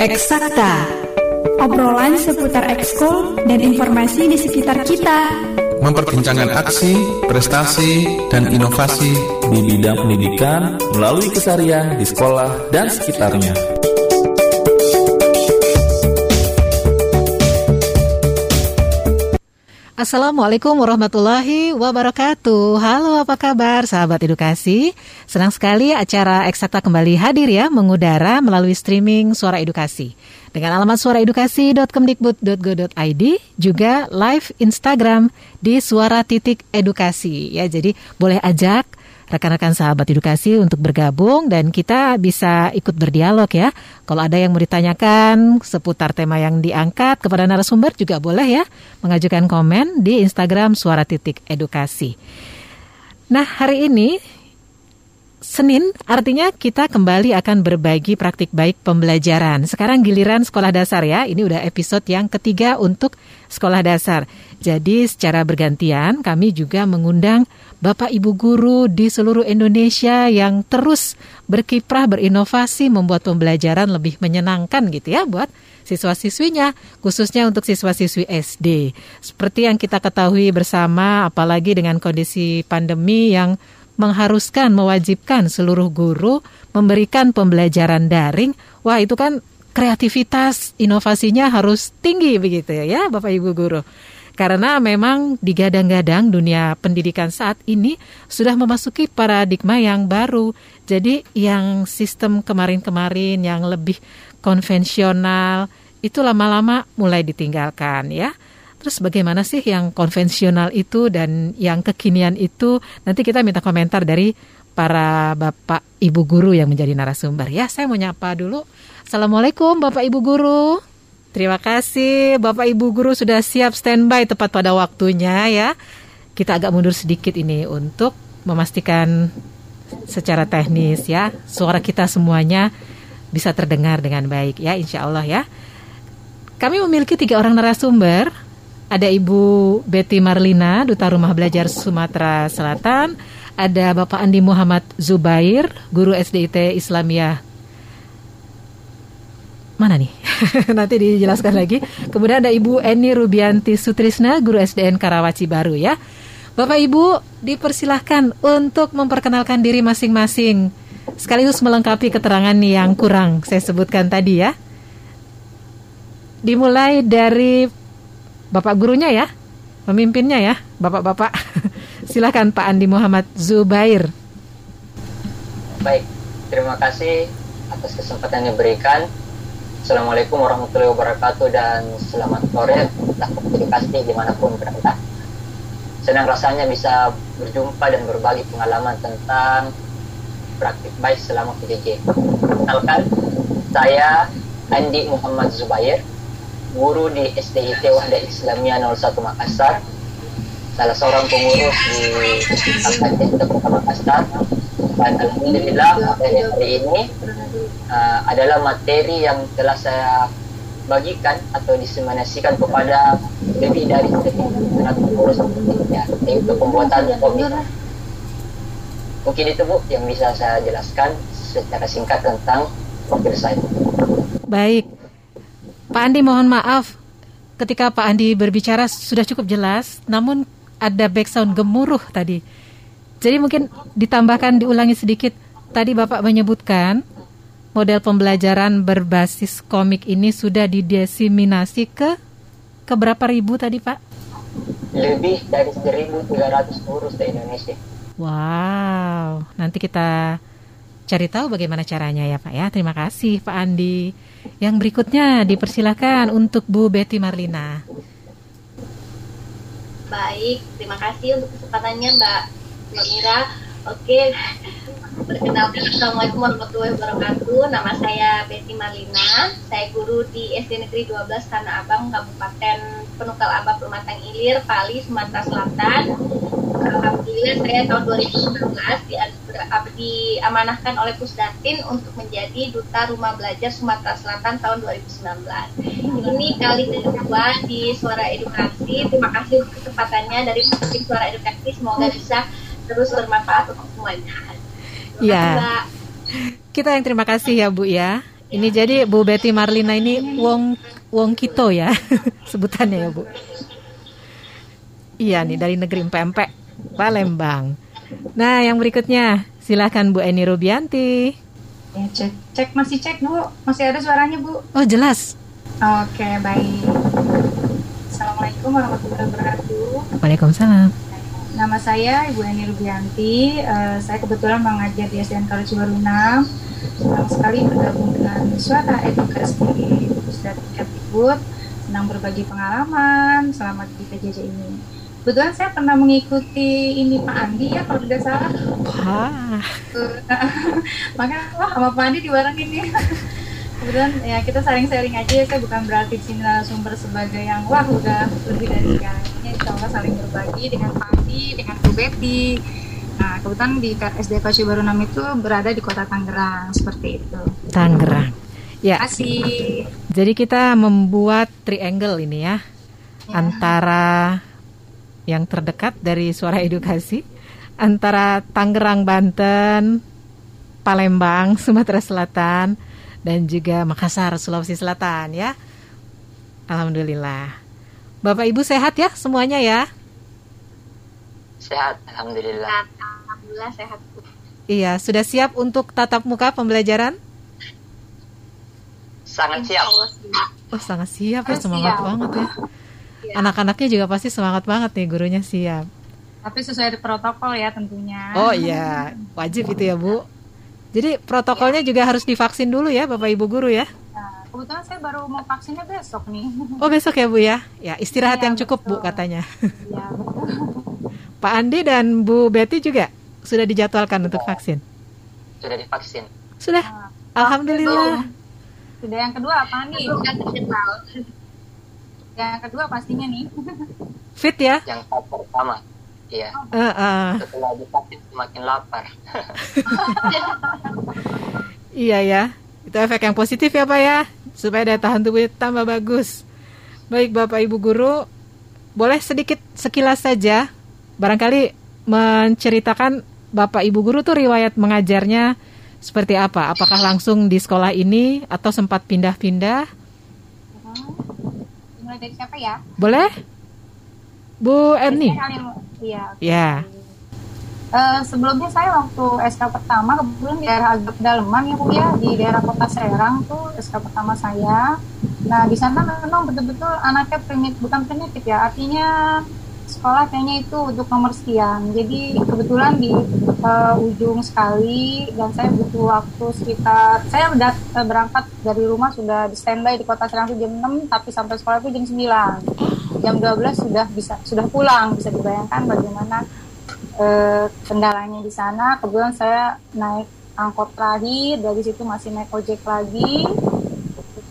Eksakta. Obrolan seputar ekskul dan informasi di sekitar kita. Memperbincangkan aksi, prestasi, dan inovasi di bidang pendidikan melalui kesarian di sekolah dan sekitarnya. Assalamualaikum warahmatullahi wabarakatuh. Halo, apa kabar sahabat edukasi? Senang sekali acara Eksakta kembali hadir ya mengudara melalui streaming Suara Edukasi. Dengan alamat suaraedukasi.kemdikbud.go.id juga live Instagram di suara titik edukasi ya. Jadi boleh ajak rekan-rekan sahabat edukasi untuk bergabung dan kita bisa ikut berdialog ya. Kalau ada yang mau ditanyakan seputar tema yang diangkat kepada narasumber juga boleh ya mengajukan komen di Instagram suara titik edukasi. Nah hari ini Senin artinya kita kembali akan berbagi praktik baik pembelajaran. Sekarang giliran sekolah dasar ya. Ini udah episode yang ketiga untuk sekolah dasar. Jadi secara bergantian kami juga mengundang Bapak Ibu guru di seluruh Indonesia yang terus berkiprah berinovasi membuat pembelajaran lebih menyenangkan gitu ya buat siswa-siswinya, khususnya untuk siswa-siswi SD. Seperti yang kita ketahui bersama, apalagi dengan kondisi pandemi yang mengharuskan, mewajibkan seluruh guru memberikan pembelajaran daring, wah itu kan kreativitas, inovasinya harus tinggi begitu ya, Bapak Ibu guru. Karena memang digadang-gadang dunia pendidikan saat ini sudah memasuki paradigma yang baru. Jadi yang sistem kemarin-kemarin yang lebih konvensional itu lama-lama mulai ditinggalkan ya. Terus bagaimana sih yang konvensional itu dan yang kekinian itu? Nanti kita minta komentar dari para bapak ibu guru yang menjadi narasumber. Ya, saya mau nyapa dulu. Assalamualaikum bapak ibu guru. Terima kasih bapak ibu guru sudah siap standby tepat pada waktunya ya. Kita agak mundur sedikit ini untuk memastikan secara teknis ya suara kita semuanya bisa terdengar dengan baik ya insya Allah ya. Kami memiliki tiga orang narasumber ada Ibu Betty Marlina, Duta Rumah Belajar Sumatera Selatan. Ada Bapak Andi Muhammad Zubair, Guru SDIT Islamiyah. Mana nih? Nanti dijelaskan lagi. Kemudian ada Ibu Eni Rubianti Sutrisna, Guru SDN Karawaci Baru ya. Bapak Ibu dipersilahkan untuk memperkenalkan diri masing-masing sekaligus melengkapi keterangan yang kurang saya sebutkan tadi ya. Dimulai dari Bapak gurunya ya, pemimpinnya ya, Bapak-bapak. Silakan Pak Andi Muhammad Zubair. Baik, terima kasih atas kesempatan yang diberikan. Assalamualaikum warahmatullahi wabarakatuh dan selamat sore lah edukasi di mana pun berada. Senang rasanya bisa berjumpa dan berbagi pengalaman tentang praktik baik selama PJJ. Kenalkan, saya Andi Muhammad Zubair, guru di SDIT Wahda Islamia 01 Makassar salah seorang pengurus di Angkatan Kota Makassar Alhamdulillah materi hari ini uh, adalah materi yang telah saya bagikan atau diseminasikan kepada lebih dari 100 pengurus ya, yaitu pembuatan komik mungkin itu Bu yang bisa saya jelaskan secara singkat tentang profil saya. Baik. Pak Andi mohon maaf ketika Pak Andi berbicara sudah cukup jelas, namun ada background gemuruh tadi. Jadi mungkin ditambahkan diulangi sedikit. Tadi Bapak menyebutkan model pembelajaran berbasis komik ini sudah didesiminasi ke ke berapa ribu tadi Pak? Lebih dari 1.300 guru di Indonesia. Wow, nanti kita cari tahu bagaimana caranya ya Pak ya. Terima kasih Pak Andi. Yang berikutnya dipersilahkan untuk Bu Betty Marlina. Baik, terima kasih untuk kesempatannya Mbak Mbak Mira. Oke, perkenalkan Assalamualaikum warahmatullahi wabarakatuh. Nama saya Betty Marlina. Saya guru di SD Negeri 12 Tanah Abang, Kabupaten Penukal Abang Pematang Ilir, Pali, Sumatera Selatan Alhamdulillah saya tahun 2019 di, diamanahkan oleh Pusdatin untuk menjadi Duta Rumah Belajar Sumatera Selatan tahun 2019. Ini kali kedua di Suara Edukasi. Terima kasih kesempatannya dari Suara Edukasi. Semoga bisa terus bermanfaat untuk semuanya. Ya. Kita yang terima kasih ya Bu ya. Ini jadi Bu Betty Marlina ini Wong Wong Kito ya sebutannya ya Bu. Iya nih dari negeri Empek Palembang. Nah yang berikutnya silakan Bu Eni Rubianti. Ya, cek, cek masih cek bu, masih ada suaranya bu. Oh jelas. Oke baik. Assalamualaikum warahmatullahi wabarakatuh. Waalaikumsalam. Nama saya Ibu Eni Rubianti. Eh, saya kebetulan mengajar di SDN Kalau Baru 6. Senang sekali bergabung dengan suara edukasi Pusat Kemdikbud. Senang berbagi pengalaman selama di PJJ ini. Kebetulan saya pernah mengikuti ini Pak Andi ya kalau tidak salah. Wah. Makanya wah sama Pak Andi dibarengin nih. Kebetulan ya kita saling sharing aja ya, saya bukan berarti di sini sumber sebagai yang wah udah lebih dari segalanya. Insya Allah saling berbagi dengan Pak Andi, dengan Bu Betty. Nah kebetulan di SD Koci Baru 6 itu berada di kota Tangerang seperti itu. Tangerang. Ya. Kasih. Jadi kita membuat triangle ini ya, antara yang terdekat dari suara edukasi antara Tangerang, Banten, Palembang, Sumatera Selatan, dan juga Makassar, Sulawesi Selatan ya. Alhamdulillah. Bapak Ibu sehat ya semuanya ya? Sehat, alhamdulillah. Alhamdulillah sehat. Bu. Iya, sudah siap untuk tatap muka pembelajaran? Sangat siap. Oh, sangat siap ya, semangat siap. banget ya. Iya. Anak-anaknya juga pasti semangat banget nih, gurunya siap. Tapi sesuai protokol ya tentunya. Oh iya, wajib itu ya Bu. Jadi protokolnya juga harus divaksin dulu ya Bapak Ibu guru ya. Nah, kebetulan saya baru mau vaksinnya besok nih. Oh besok ya Bu ya. Ya istirahat Iya, yang cukup Bu betul. katanya. ya. Pak Andi dan Bu Betty juga sudah dijadwalkan untuk vaksin. Sudah divaksin. Sudah. Alhamdulillah. Sudah yang kedua apa nih? Yang kedua pastinya nih. Fit ya? Yang tahap pertama. Iya. Eh, eh. Setelah divaksin semakin lapar. Iya ya. Itu efek yang positif ya Pak ya. Supaya daya tahan tubuh tambah bagus. Baik Bapak Ibu guru, boleh sedikit sekilas saja barangkali menceritakan Bapak Ibu guru tuh riwayat mengajarnya seperti apa? Apakah langsung di sekolah ini atau sempat pindah-pindah? Mulai dari siapa ya? Boleh? Bu Erni? Saya kali- Iya. Ya. Eh, sebelumnya saya waktu SK pertama kebetulan di daerah agak pedalaman ya Bu ya di daerah kota Serang tuh SK pertama saya. Nah di sana memang betul-betul anaknya primitif bukan primitif ya artinya sekolah kayaknya itu untuk nomor sekian. Jadi kebetulan di eh, ujung sekali dan saya butuh waktu sekitar saya udah eh, berangkat dari rumah sudah di standby di kota Serang jam 6 tapi sampai sekolah itu jam 9 jam 12 sudah bisa sudah pulang bisa dibayangkan bagaimana eh, kendalanya di sana. Kebetulan saya naik angkot terakhir, dari situ masih naik ojek lagi.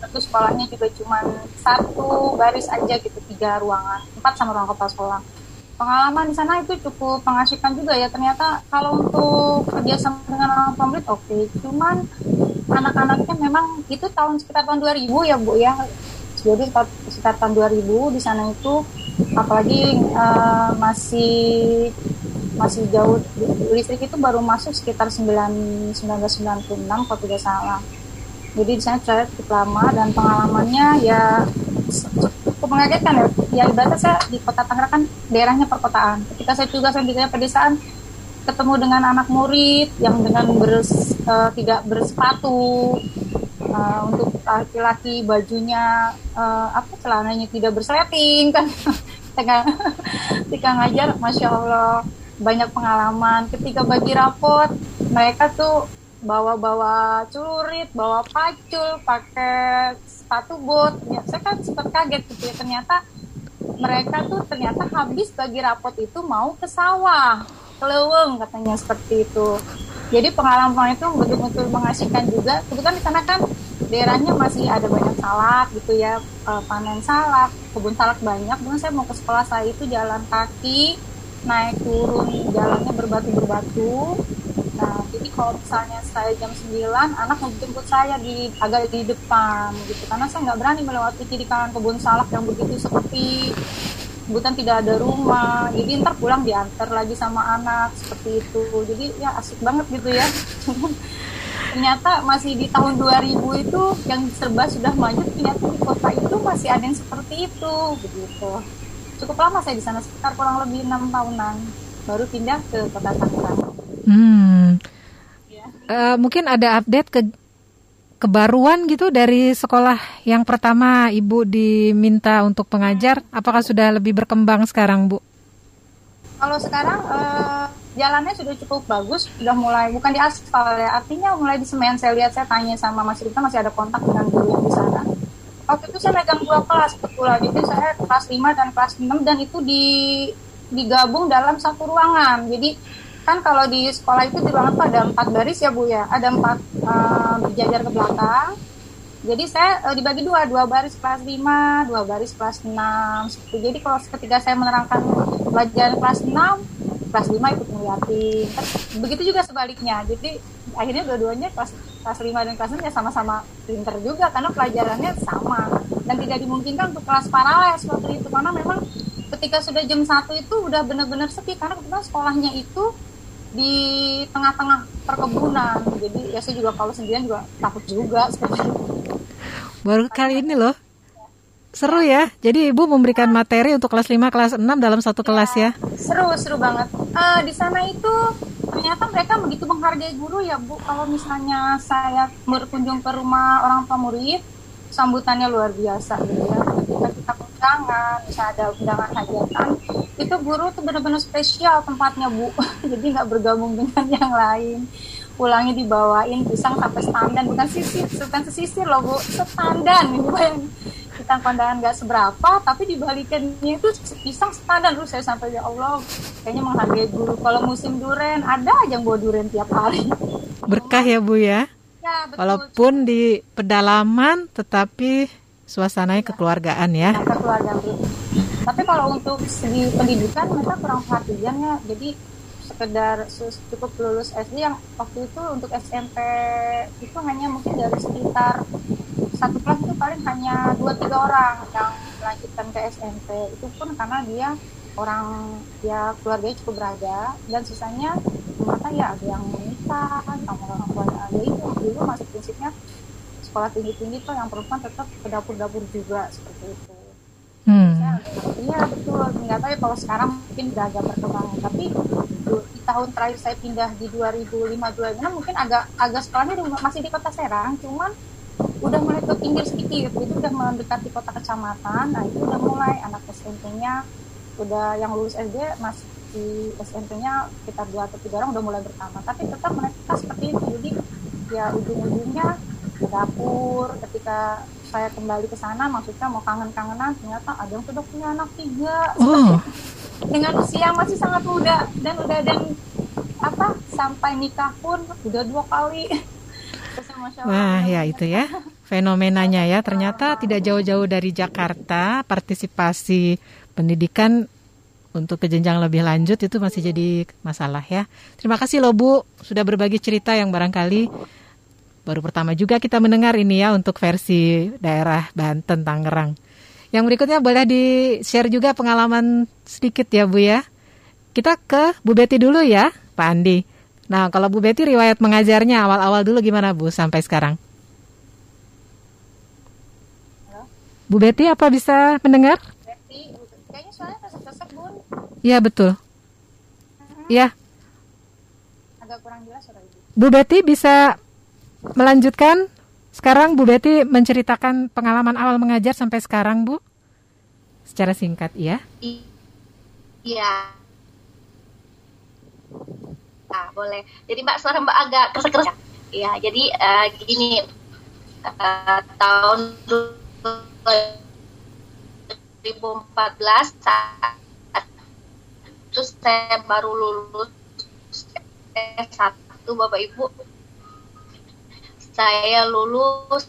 Terus sekolahnya juga cuma satu baris aja gitu, tiga ruangan, empat sama ruang kepala sekolah. Pengalaman di sana itu cukup mengasihkan juga ya. Ternyata kalau untuk kerjasama dengan orang pemerintah oke, cuman anak-anaknya memang itu tahun sekitar tahun 2000 ya Bu ya. Jadi sekitar, tahun 2000 di sana itu apalagi eh, masih masih jauh listrik itu baru masuk sekitar 9, 1996 kalau tidak salah jadi di sana saya cukup lama dan pengalamannya ya cukup mengagetkan ya. Ya ibaratnya saya di kota Tangerang kan daerahnya perkotaan. Ketika saya juga saya di pedesaan ketemu dengan anak murid yang dengan bers, eh, tidak bersepatu eh, untuk laki-laki bajunya eh, apa celananya tidak bersleting kan. Ketika ketika ngajar masya allah banyak pengalaman. Ketika bagi rapot mereka tuh bawa-bawa celurit bawa pacul pakai sepatu bot. Ya saya kan sempat kaget gitu ya ternyata mereka tuh ternyata habis bagi rapot itu mau ke sawah. Ke leweng katanya seperti itu. Jadi pengalaman itu betul-betul mengasihkan juga. Kebetulan di sana kan daerahnya masih ada banyak salak gitu ya eh, panen salak kebun salak banyak. Kemudian saya mau ke sekolah saya itu jalan kaki naik turun jalannya berbatu-berbatu nah jadi kalau misalnya saya jam 9 anak mau jemput saya di agak di depan gitu. Karena saya nggak berani melewati kiri kanan kebun salak yang begitu seperti kebetulan tidak ada rumah. Jadi ntar pulang diantar lagi sama anak seperti itu. Jadi ya asik banget gitu ya. Ternyata masih di tahun 2000 itu yang serba sudah maju ternyata di kota itu masih ada yang seperti itu begitu. Cukup lama saya di sana sekitar kurang lebih enam tahunan. Baru pindah ke kota Tangerang Hmm. Eh, mungkin ada update ke kebaruan gitu dari sekolah yang pertama Ibu diminta untuk pengajar. Apakah sudah lebih berkembang sekarang, Bu? Kalau sekarang eh, jalannya sudah cukup bagus, sudah mulai bukan di aspal ya, artinya mulai di semen. Saya lihat saya tanya sama Mas Rita masih ada kontak dengan guru yang di sana. Waktu itu saya megang dua kelas betul jadi saya kelas 5 dan kelas 6 dan itu di digabung dalam satu ruangan. Jadi kan kalau di sekolah itu di itu ada empat baris ya Bu ya, ada empat eh, berjajar ke belakang. Jadi saya eh, dibagi dua, dua baris kelas 5, dua baris kelas 6. Seperti. Jadi kalau ketika saya menerangkan pelajaran kelas 6, kelas 5 ikut ngeliatin. Terus begitu juga sebaliknya. Jadi akhirnya dua-duanya kelas kelas 5 dan kelas 6 ya sama-sama pinter juga karena pelajarannya sama dan tidak dimungkinkan untuk kelas paralel seperti itu karena memang ketika sudah jam 1 itu udah benar-benar sepi karena kebetulan sekolahnya itu di tengah-tengah perkebunan jadi ya saya juga kalau sendirian juga takut juga seperti itu Baru kali ini loh. Seru ya. Jadi Ibu memberikan materi untuk kelas 5, kelas 6 dalam satu kelas ya. seru seru banget Eh, di sana itu ternyata mereka begitu menghargai guru ya bu kalau misalnya saya berkunjung ke rumah orang tua murid sambutannya luar biasa gitu ya. Ketika kita undangan misalnya ada undangan hajatan. Itu guru tuh benar-benar spesial tempatnya bu. Jadi nggak bergabung dengan yang lain. Pulangnya dibawain pisang sampai standan bukan sisir bukan sesisir loh bu. Setandan gitu kita kondangan nggak seberapa tapi dibalikannya itu pisang standar dulu saya sampai ya Allah kayaknya menghargai guru. Kalau musim duren ada aja yang bawa duren tiap hari. Berkah ya Bu ya. Ya betul Walaupun di pedalaman tetapi suasananya kekeluargaan ya. Yang keluarga Bu. tapi kalau untuk segi pendidikan mereka kurang perhatian ya jadi sekedar cukup lulus SD yang waktu itu untuk SMP itu hanya mungkin dari sekitar satu kelas itu paling hanya dua tiga orang yang melanjutkan ke SMP itu pun karena dia orang ya keluarganya cukup berada dan sisanya ternyata ya ada yang menikah sama orang tuanya ada itu dulu masih prinsipnya sekolah tinggi tinggi tuh yang perempuan tetap ke dapur dapur juga seperti itu Hmm. Iya betul. Nggak tahu ya kalau sekarang mungkin udah agak berkembang. Tapi di tahun terakhir saya pindah di 2005-2006 mungkin agak agak sekolahnya masih di kota Serang, cuman udah mulai ke pinggir sedikit. Itu udah mendekati kota kecamatan. Nah itu udah mulai anak SMP-nya udah yang lulus SD masih di SMP-nya sekitar dua atau tiga orang udah mulai bertambah. Tapi tetap mereka seperti itu. Jadi ya ujung-ujungnya ke dapur ketika saya kembali ke sana maksudnya mau kangen-kangenan ternyata ada yang sudah punya anak tiga Oh, dengan usia masih sangat muda dan udah dan apa sampai nikah pun udah dua kali wah ya itu ya. Fenomenanya ya ternyata tidak jauh-jauh dari Jakarta partisipasi pendidikan untuk ke jenjang lebih lanjut itu masih jadi masalah ya. Terima kasih loh Bu sudah berbagi cerita yang barangkali baru pertama juga kita mendengar ini ya untuk versi daerah Banten Tangerang. Yang berikutnya boleh di-share juga pengalaman sedikit ya Bu ya. Kita ke Bu Betty dulu ya, Pak Andi. Nah, kalau Bu Betty riwayat mengajarnya awal-awal dulu gimana Bu sampai sekarang? Bu Betty apa bisa mendengar? Berarti, kayaknya soalnya kesek-kesek bun Ya betul. Ya, agak kurang jelas suara ibu Bu Betty bisa melanjutkan. Sekarang Bu Betty menceritakan pengalaman awal mengajar sampai sekarang Bu. Secara singkat ya. Iya. Nah, boleh. Jadi Mbak suara Mbak agak keras-keras. Iya, jadi eh, gini eh, tahun 2014 saat itu saya baru lulus S1 Bapak Ibu. Saya lulus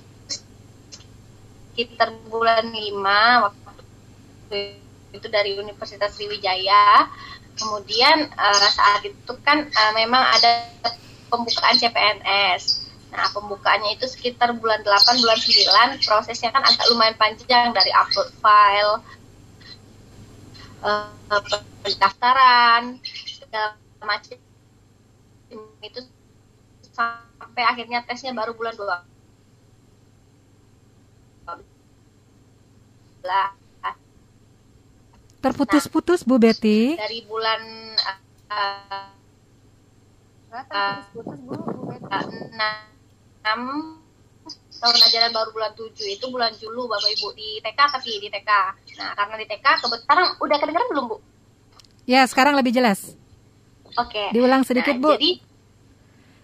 sekitar bulan 5 waktu itu dari Universitas Sriwijaya. Kemudian eh, saat itu kan eh, memang ada pembukaan CPNS. Nah, pembukaannya itu sekitar bulan 8, bulan 9. Prosesnya kan agak lumayan panjang dari upload file, eh, pendaftaran, segala macam itu sampai akhirnya tesnya baru bulan 2 Terputus-putus Bu Betty. dari bulan uh, Putus Bu, Bu Betty. enam tahun ajaran baru bulan 7 itu bulan Julu Bapak Ibu di TK tapi di TK. Nah, karena di TK kebetulan sekarang udah kedengeran belum, Bu? Ya, sekarang lebih jelas. Oke. Diulang sedikit, Nah, Bu. Jadi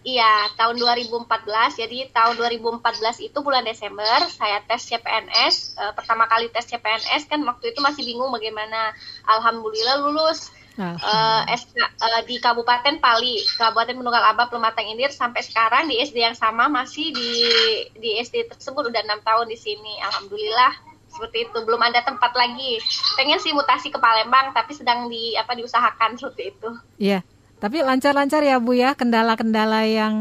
Iya, tahun 2014. Jadi tahun 2014 itu bulan Desember saya tes CPNS. Eh, pertama kali tes CPNS kan waktu itu masih bingung bagaimana. Alhamdulillah lulus eh, SK, eh, di Kabupaten Pali, Kabupaten Penunggal Aba Pelumatang Indir sampai sekarang di SD yang sama masih di di SD tersebut udah enam tahun di sini. Alhamdulillah seperti itu belum ada tempat lagi. Pengen sih mutasi ke Palembang tapi sedang di apa diusahakan seperti itu. Iya. Tapi lancar-lancar ya Bu ya, kendala-kendala yang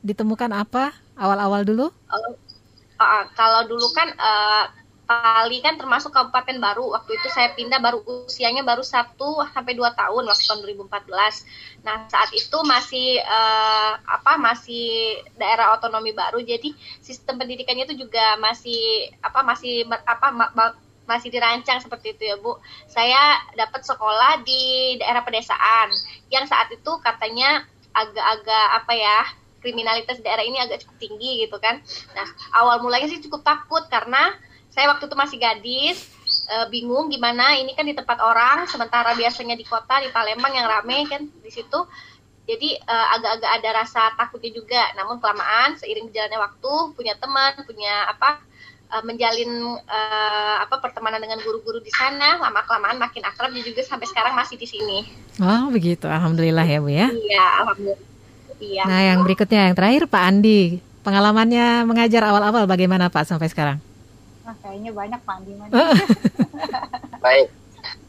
ditemukan apa awal-awal dulu? Uh, uh, kalau dulu kan uh, Pali kan termasuk kabupaten baru. Waktu itu saya pindah baru usianya baru 1 sampai 2 tahun waktu tahun 2014. Nah, saat itu masih uh, apa masih daerah otonomi baru. Jadi sistem pendidikannya itu juga masih apa masih apa ma- ma- masih dirancang seperti itu ya Bu. Saya dapat sekolah di daerah pedesaan yang saat itu katanya agak-agak apa ya kriminalitas daerah ini agak cukup tinggi gitu kan. Nah awal mulanya sih cukup takut karena saya waktu itu masih gadis, e, bingung gimana ini kan di tempat orang, sementara biasanya di kota di Palembang yang rame kan di situ. Jadi e, agak-agak ada rasa takutnya juga. Namun kelamaan seiring berjalannya waktu punya teman, punya apa e, menjalin e, apa pertemanan dengan guru-guru di sana, lama kelamaan makin akrab dan juga sampai sekarang masih di sini. Oh, begitu. Alhamdulillah ya Bu ya. Iya, alhamdulillah. Iya. Nah, yang berikutnya yang terakhir Pak Andi. Pengalamannya mengajar awal-awal bagaimana Pak sampai sekarang? Nah, kayaknya banyak Pak Andi. Mandi. Baik,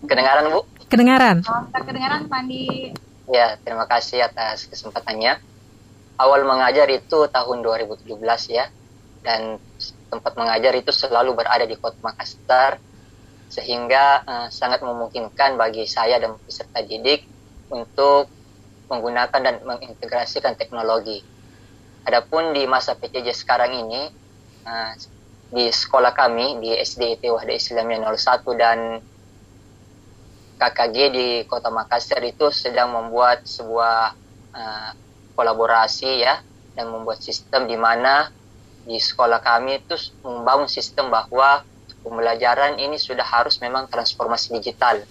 kedengaran Bu? Kedengaran? Oh, tak kedengaran Pak Andi. Ya, terima kasih atas kesempatannya. Awal mengajar itu tahun 2017 ya, dan tempat mengajar itu selalu berada di kota Makassar, sehingga eh, sangat memungkinkan bagi saya dan peserta didik untuk menggunakan dan mengintegrasikan teknologi. Adapun di masa PJJ sekarang ini, eh, di sekolah kami di SDIT Wahda Islamiyah 01 dan KKG di Kota Makassar itu sedang membuat sebuah uh, kolaborasi ya dan membuat sistem di mana di sekolah kami itu membangun sistem bahwa pembelajaran ini sudah harus memang transformasi digital.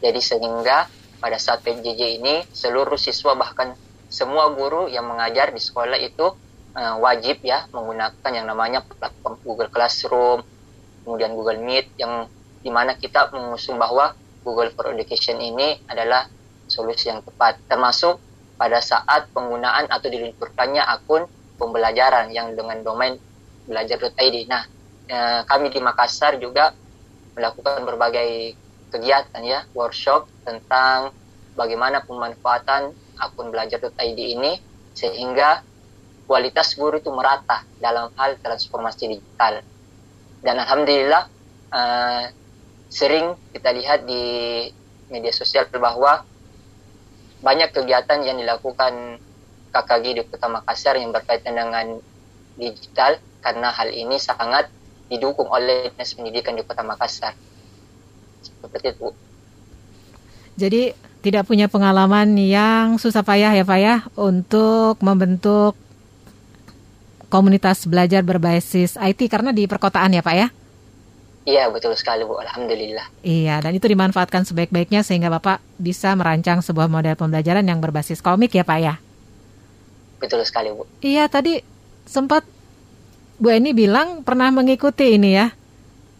Jadi sehingga pada saat PJJ ini seluruh siswa bahkan semua guru yang mengajar di sekolah itu uh, wajib ya menggunakan yang namanya platform Google Classroom, kemudian Google Meet yang di mana kita mengusung bahwa Google for Education ini adalah solusi yang tepat, termasuk pada saat penggunaan atau diluncurkannya akun pembelajaran yang dengan domain belajar.id. Nah, eh, kami di Makassar juga melakukan berbagai kegiatan ya, workshop tentang bagaimana pemanfaatan akun belajar.id ini sehingga kualitas guru itu merata dalam hal transformasi digital. Dan alhamdulillah eh, sering kita lihat di media sosial bahwa banyak kegiatan yang dilakukan KKG di Kota Makassar yang berkaitan dengan digital karena hal ini sangat didukung oleh Dinas Pendidikan di Kota Makassar. Seperti itu. Jadi tidak punya pengalaman yang susah payah ya Pak ya untuk membentuk komunitas belajar berbasis IT karena di perkotaan ya Pak ya? Iya betul sekali Bu, Alhamdulillah. Iya, dan itu dimanfaatkan sebaik-baiknya sehingga Bapak bisa merancang sebuah model pembelajaran yang berbasis komik ya Pak ya? Betul sekali Bu. Iya, tadi sempat Bu Eni bilang pernah mengikuti ini ya,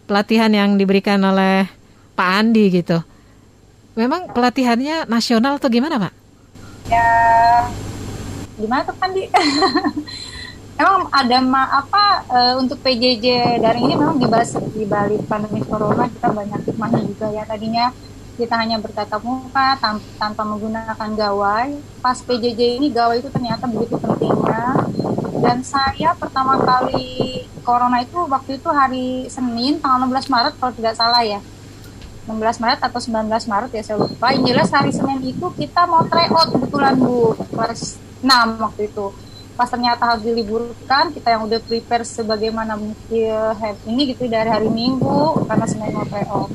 pelatihan yang diberikan oleh Pak Andi gitu. Memang pelatihannya nasional atau gimana Pak? Ya, gimana tuh Pak Andi? Emang ada ma apa e, untuk PJJ daring ini memang dibahas di balik pandemi corona kita banyak hikmahnya juga ya tadinya kita hanya bertatap muka tanpa, tanpa menggunakan gawai. Pas PJJ ini gawai itu ternyata begitu pentingnya. Dan saya pertama kali corona itu waktu itu hari Senin tanggal 16 Maret kalau tidak salah ya. 16 Maret atau 19 Maret ya saya lupa. Yang jelas hari Senin itu kita mau try out kebetulan Bu. Kelas waktu itu pas ternyata harus diliburkan kita yang udah prepare sebagaimana mungkin ini gitu dari hari Minggu karena Senin mau off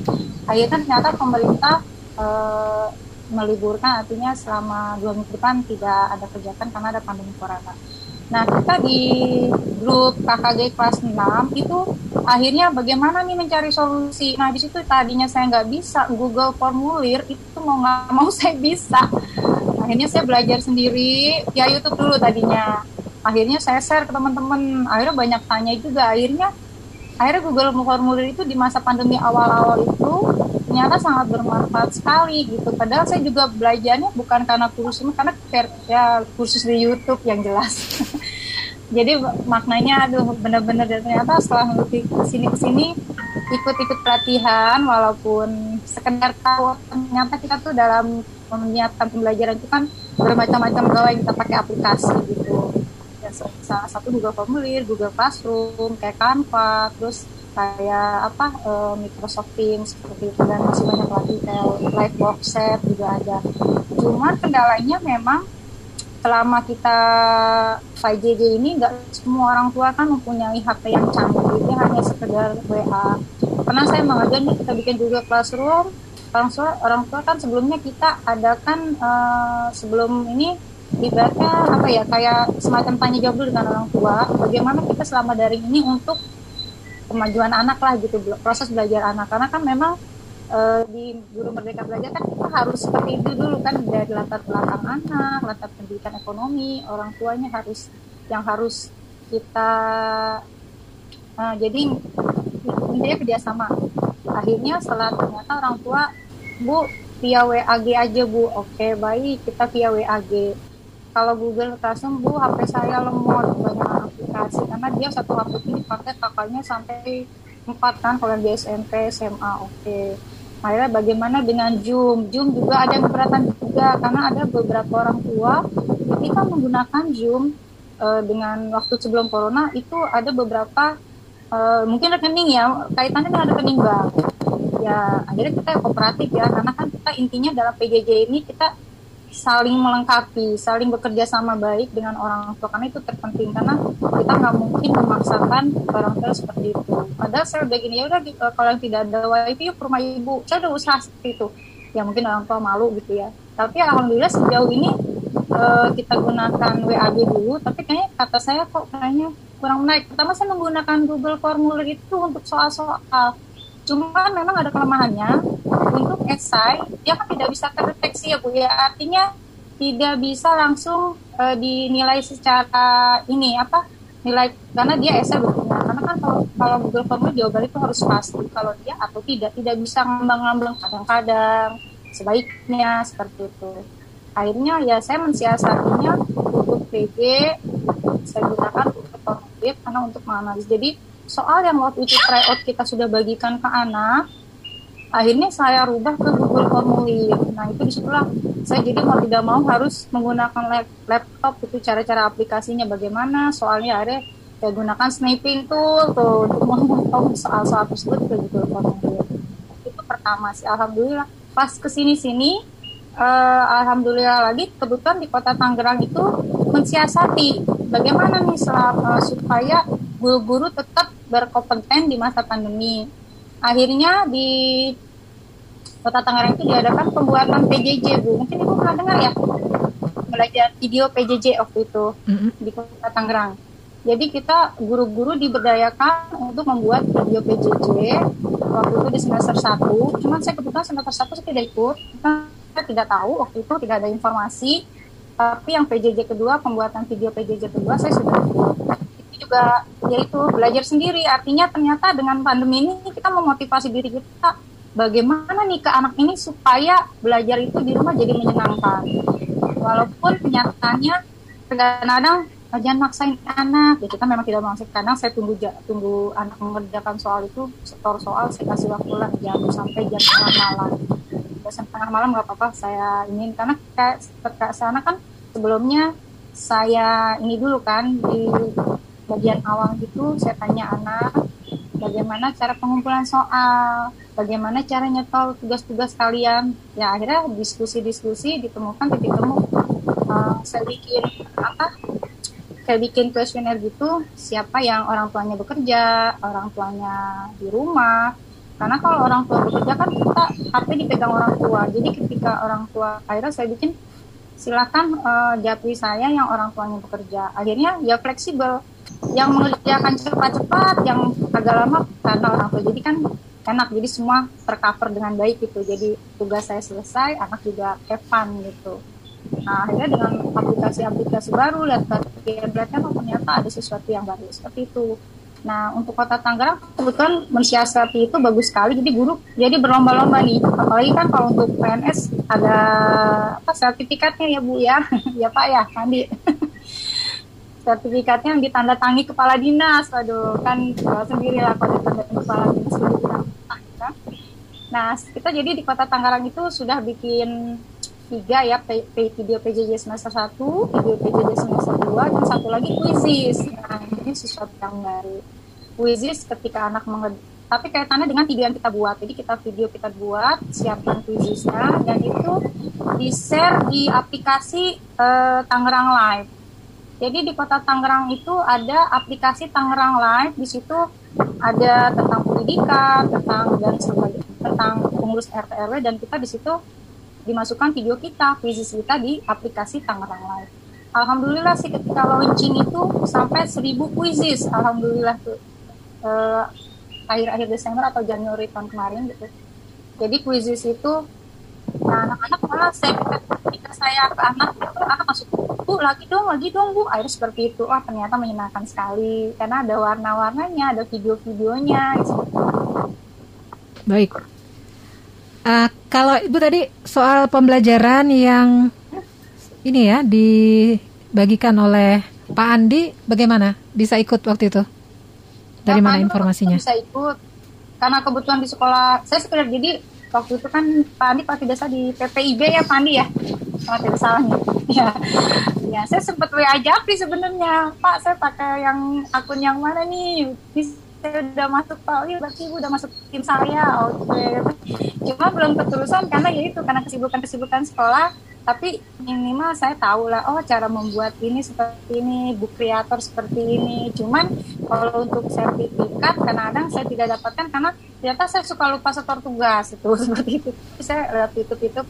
akhirnya ternyata pemerintah uh, meliburkan artinya selama dua minggu depan tidak ada kegiatan karena ada pandemi corona. Nah kita di grup KKG kelas 6 itu akhirnya bagaimana nih mencari solusi. Nah di situ tadinya saya nggak bisa Google formulir itu mau nggak mau saya bisa. Akhirnya saya belajar sendiri via YouTube dulu tadinya akhirnya saya share ke teman-teman akhirnya banyak tanya juga akhirnya akhirnya Google Formulir itu di masa pandemi awal-awal itu ternyata sangat bermanfaat sekali gitu. Padahal saya juga belajarnya bukan karena kursus karena ya kursus di YouTube yang jelas. Jadi maknanya aduh benar-benar ternyata setelah ngerti ke sini ke sini ikut-ikut pelatihan walaupun sekedar tahu ternyata kita tuh dalam menyiapkan pembelajaran itu kan bermacam-macam gawai kita pakai aplikasi gitu. Salah satu Google Formulir, Google Classroom, kayak Canva, terus kayak apa uh, Microsoft Teams seperti itu dan masih banyak lagi kayak Livebox Set juga ada. Cuman kendalanya memang selama kita 5GG ini nggak semua orang tua kan mempunyai HP yang canggih, hanya sekedar WA. Karena saya mengajar nih kita bikin Google Classroom, orang tua orang tua kan sebelumnya kita adakan uh, sebelum ini ibaratnya apa ya kayak semacam tanya jawab dulu dengan orang tua bagaimana kita selama daring ini untuk kemajuan anak lah gitu proses belajar anak. Karena kan memang e, di guru merdeka belajar kan kita harus seperti itu dulu kan dari latar belakang anak latar pendidikan ekonomi orang tuanya harus yang harus kita nah, jadi intinya kerjasama. Akhirnya setelah ternyata orang tua bu via WAG aja bu. Oke baik kita via WAG kalau Google Classroom bu HP saya lemot. Banyak aplikasi. Karena dia satu ini dipakai kakaknya sampai empat kan kalau di SMP SMA oke. Okay. akhirnya bagaimana dengan Zoom? Zoom juga ada keberatan juga karena ada beberapa orang tua ketika menggunakan Zoom uh, dengan waktu sebelum Corona itu ada beberapa uh, mungkin rekening ya kaitannya dengan rekening bank. Ya akhirnya kita kooperatif ya karena kan kita intinya dalam PJJ ini kita saling melengkapi, saling bekerja sama baik dengan orang tua karena itu terpenting karena kita nggak mungkin memaksakan orang tua seperti itu. Padahal saya udah gini ya udah eh, kalau yang tidak ada wifi yuk ke rumah ibu, saya udah usaha seperti itu. Ya mungkin orang tua malu gitu ya. Tapi alhamdulillah sejauh ini uh, kita gunakan WAG dulu, tapi kayaknya kata saya kok kayaknya kurang menarik. Pertama saya menggunakan Google Formulir itu untuk soal-soal Cuma memang ada kelemahannya. Untuk esai dia kan tidak bisa terdeteksi ya Bu ya. Artinya tidak bisa langsung uh, dinilai secara ini apa nilai karena dia esai bentuknya karena kan kalau kalau Google Form jawaban itu harus pasti kalau dia atau tidak. Tidak bisa ngambang-ngambang kadang-kadang sebaiknya seperti itu. Akhirnya ya saya mensiasatinya untuk PG saya gunakan untuk formulir karena untuk menganalisis. Jadi soal yang waktu itu tryout kita sudah bagikan ke anak akhirnya saya rubah ke Google Formulir. Nah itu di situlah saya jadi mau tidak mau harus menggunakan laptop itu cara-cara aplikasinya bagaimana. Soalnya ada saya gunakan sniping tool tuh untuk memotong soal-soal tersebut ke Google Formulir. Itu pertama sih alhamdulillah. Pas ke sini-sini uh, alhamdulillah lagi kebetulan di kota Tangerang itu mensiasati bagaimana nih selama, supaya guru-guru tetap berkompeten di masa pandemi. Akhirnya di Kota Tangerang itu diadakan pembuatan PJJ, Bu. Mungkin Ibu pernah dengar ya? Belajar video PJJ waktu itu mm-hmm. di Kota Tangerang. Jadi kita guru-guru diberdayakan untuk membuat video PJJ waktu itu di semester 1. Cuman saya kebetulan semester 1 saya tidak ikut. Kita tidak tahu waktu itu tidak ada informasi. Tapi yang PJJ kedua, pembuatan video PJJ kedua saya sudah ikut juga yaitu belajar sendiri. Artinya ternyata dengan pandemi ini kita memotivasi diri kita bagaimana nih ke anak ini supaya belajar itu di rumah jadi menyenangkan. Walaupun kenyataannya kadang-kadang jangan maksain anak ya kita memang tidak maksain kadang saya tunggu tunggu anak mengerjakan soal itu setor soal saya kasih waktu lah jam sampai jam tengah malam jam tengah malam nggak apa-apa saya ingin karena kayak sana kan sebelumnya saya ini dulu kan di bagian awal itu saya tanya anak bagaimana cara pengumpulan soal, bagaimana cara nyetol tugas-tugas kalian. Ya akhirnya diskusi-diskusi ditemukan titik temu uh, saya bikin apa kayak bikin kuesioner gitu siapa yang orang tuanya bekerja orang tuanya di rumah. Karena kalau orang tua bekerja kan kita HP dipegang orang tua. Jadi ketika orang tua akhirnya saya bikin silakan uh, japri saya yang orang tuanya bekerja. Akhirnya ya fleksibel. Yang mengerjakan cepat-cepat yang agak lama karena orang tua. Jadi kan enak. Jadi semua tercover dengan baik gitu. Jadi tugas saya selesai anak juga fun gitu. Nah akhirnya dengan aplikasi-aplikasi baru lihat lihatnya oh ternyata ada sesuatu yang baru. Seperti itu nah untuk kota Tangerang kebetulan mensiasati itu bagus sekali jadi guru jadi berlomba-lomba nih. Apalagi kan kalau untuk PNS ada apa sertifikatnya ya bu ya? Ya pak ya Andi sertifikatnya yang ditandatangi kepala dinas. Waduh kan sendiri lah kalau ditandatangi kepala dinas Nah, kita jadi di Kota Tangerang itu sudah bikin tiga ya video PJJ semester 1, video PJJ semester 2, dan satu lagi quizzes. Nah, ini sesuatu yang baru. Quizzes ketika anak menge tapi kaitannya dengan video yang kita buat. Jadi kita video kita buat, siapkan quizesnya, dan itu di-share di aplikasi uh, Tangerang Live. Jadi di kota Tangerang itu ada aplikasi Tangerang Live, di situ ada tentang pendidikan, tentang dan sebagainya tentang pengurus RT RW dan kita di situ dimasukkan video kita, quizzes kita di aplikasi Tangerang Live. Alhamdulillah sih ketika launching itu sampai 1000 quizzes, alhamdulillah tuh eh, akhir-akhir Desember atau Januari tahun kemarin gitu. Jadi quizzes itu anak-anak malah saya ketika saya ke anak itu anak masuk bu lagi dong lagi dong bu. Akhirnya seperti itu. Wah ternyata menyenangkan sekali. Karena ada warna-warnanya ada video-videonya. Baik. Uh, kalau ibu tadi soal pembelajaran yang ini ya dibagikan oleh Pak Andi, bagaimana? Bisa ikut waktu itu? Dari mana informasinya? Bisa ikut? Karena kebetulan di sekolah saya sekedar jadi waktu itu kan Pak Andi pasti biasa di PPIB ya Pak Andi ya? Kalau tidak salah nih. Ya ya saya sempat WA Japri sebenarnya. Pak saya pakai yang akun yang mana nih? Saya udah masuk Pak. Iya berarti ibu udah masuk tim saya. Oke. Okay. cuma belum keterusan karena ya itu karena kesibukan-kesibukan sekolah tapi minimal saya tahu lah oh cara membuat ini seperti ini book creator seperti ini. Cuman kalau untuk sertifikat kadang-kadang saya tidak dapatkan karena ternyata saya suka lupa setor tugas itu seperti itu. Saya lihat YouTube itu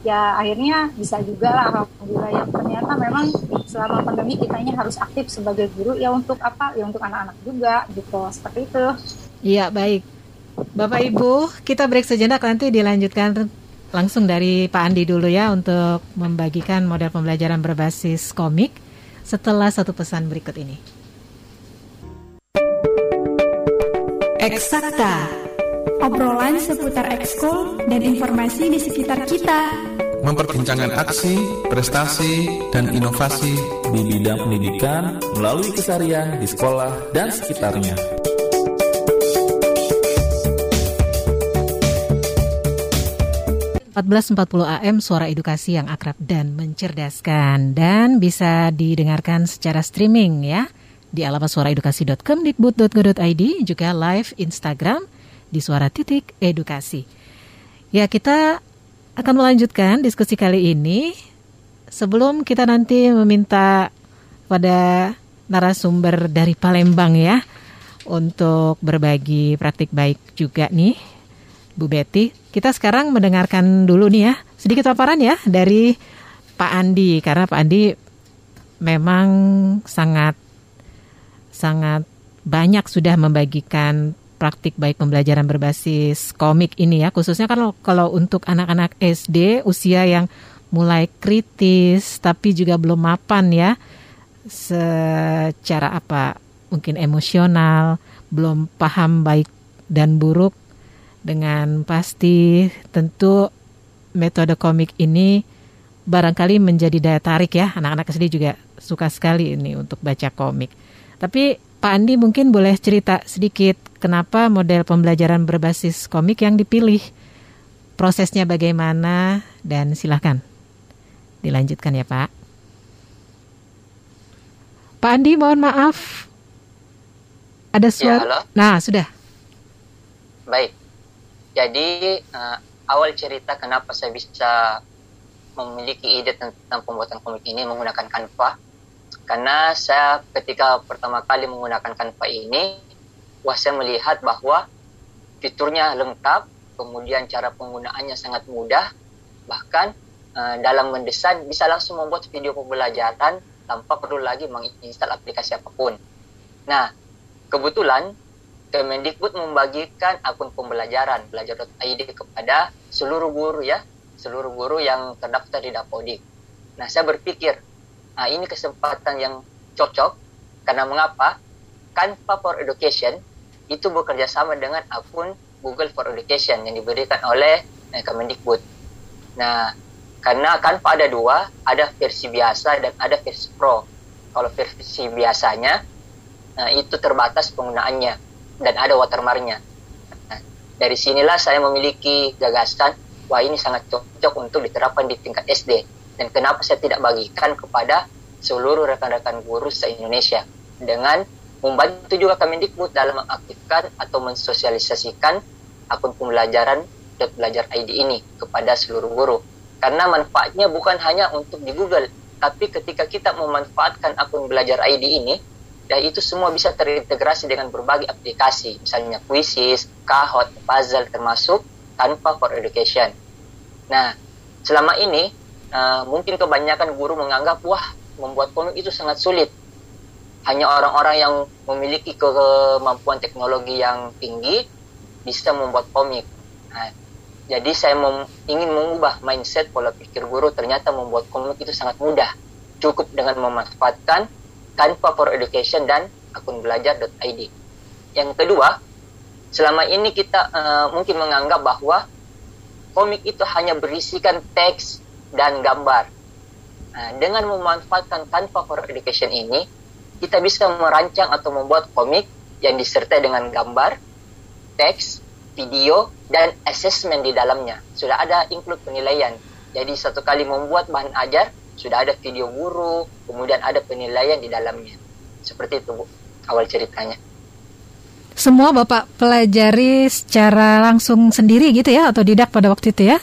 ya akhirnya bisa juga lah alhamdulillah. Ya ternyata memang selama pandemi kita ini harus aktif sebagai guru ya untuk apa? Ya untuk anak-anak juga gitu. Seperti itu. Iya baik. Bapak Ibu kita break sejenak nanti dilanjutkan langsung dari Pak Andi dulu ya untuk membagikan model pembelajaran berbasis komik setelah satu pesan berikut ini Eksakta obrolan seputar ekskul dan informasi di sekitar kita. Memperbincangkan aksi, prestasi, dan inovasi di bidang pendidikan melalui kesarian di sekolah dan sekitarnya. Puluh AM Suara Edukasi yang akrab dan mencerdaskan dan bisa didengarkan secara streaming ya di alamat suaraedukasi.com dikbud.go.id juga live Instagram di Suara Titik Edukasi. Ya, kita akan melanjutkan diskusi kali ini. Sebelum kita nanti meminta pada narasumber dari Palembang ya untuk berbagi praktik baik juga nih Bu Betty. Kita sekarang mendengarkan dulu nih ya sedikit paparan ya dari Pak Andi. Karena Pak Andi memang sangat sangat banyak sudah membagikan praktik baik pembelajaran berbasis komik ini ya. Khususnya kan kalau untuk anak-anak SD usia yang mulai kritis tapi juga belum mapan ya. Secara apa? Mungkin emosional belum paham baik dan buruk dengan pasti tentu metode komik ini barangkali menjadi daya tarik ya. Anak-anak SD juga suka sekali ini untuk baca komik. Tapi Pak Andi mungkin boleh cerita sedikit kenapa model pembelajaran berbasis komik yang dipilih, prosesnya bagaimana, dan silahkan dilanjutkan ya Pak. Pak Andi mohon maaf, ada suara. Ya, Nah sudah. Baik, jadi uh, awal cerita kenapa saya bisa memiliki ide tentang pembuatan komik ini menggunakan Canva. Karena saya ketika pertama kali menggunakan Canva ini wah saya melihat bahwa fiturnya lengkap kemudian cara penggunaannya sangat mudah. Bahkan uh, dalam mendesain bisa langsung membuat video pembelajaran tanpa perlu lagi menginstal aplikasi apa pun. Nah kebetulan Kemendikbud membagikan akun pembelajaran belajar.id kepada seluruh guru ya, seluruh guru yang terdaftar di Dapodik. Nah, saya berpikir, nah ini kesempatan yang cocok karena mengapa? Canva for Education itu bekerja sama dengan akun Google for Education yang diberikan oleh eh, Kemendikbud. Nah, karena Canva ada dua, ada versi biasa dan ada versi Pro. Kalau versi biasanya, nah, itu terbatas penggunaannya dan ada watermarknya. Nah, dari sinilah saya memiliki gagasan, wah ini sangat cocok untuk diterapkan di tingkat SD. Dan kenapa saya tidak bagikan kepada seluruh rekan-rekan guru se-Indonesia dengan membantu juga Kemendikbud dalam mengaktifkan atau mensosialisasikan akun pembelajaran belajar ID ini kepada seluruh guru. Karena manfaatnya bukan hanya untuk di Google, tapi ketika kita memanfaatkan akun belajar ID ini, dan itu semua bisa terintegrasi dengan berbagai aplikasi, misalnya Quizzes, Kahoot, Puzzle, termasuk Canva for Education. Nah, selama ini uh, mungkin kebanyakan guru menganggap wah membuat komik itu sangat sulit. Hanya orang-orang yang memiliki kemampuan teknologi yang tinggi bisa membuat komik. Nah, jadi saya mem ingin mengubah mindset pola pikir guru ternyata membuat komik itu sangat mudah. Cukup dengan memanfaatkan Canva for Education dan akun belajar.id. Yang kedua, selama ini kita uh, mungkin menganggap bahwa komik itu hanya berisikan teks dan gambar. Nah, dengan memanfaatkan Canva for Education ini, kita bisa merancang atau membuat komik yang disertai dengan gambar, teks, video, dan assessment di dalamnya. Sudah ada include penilaian. Jadi satu kali membuat bahan ajar, sudah ada video guru, kemudian ada penilaian di dalamnya. Seperti itu Bu, awal ceritanya. Semua Bapak pelajari secara langsung sendiri gitu ya atau didak pada waktu itu ya?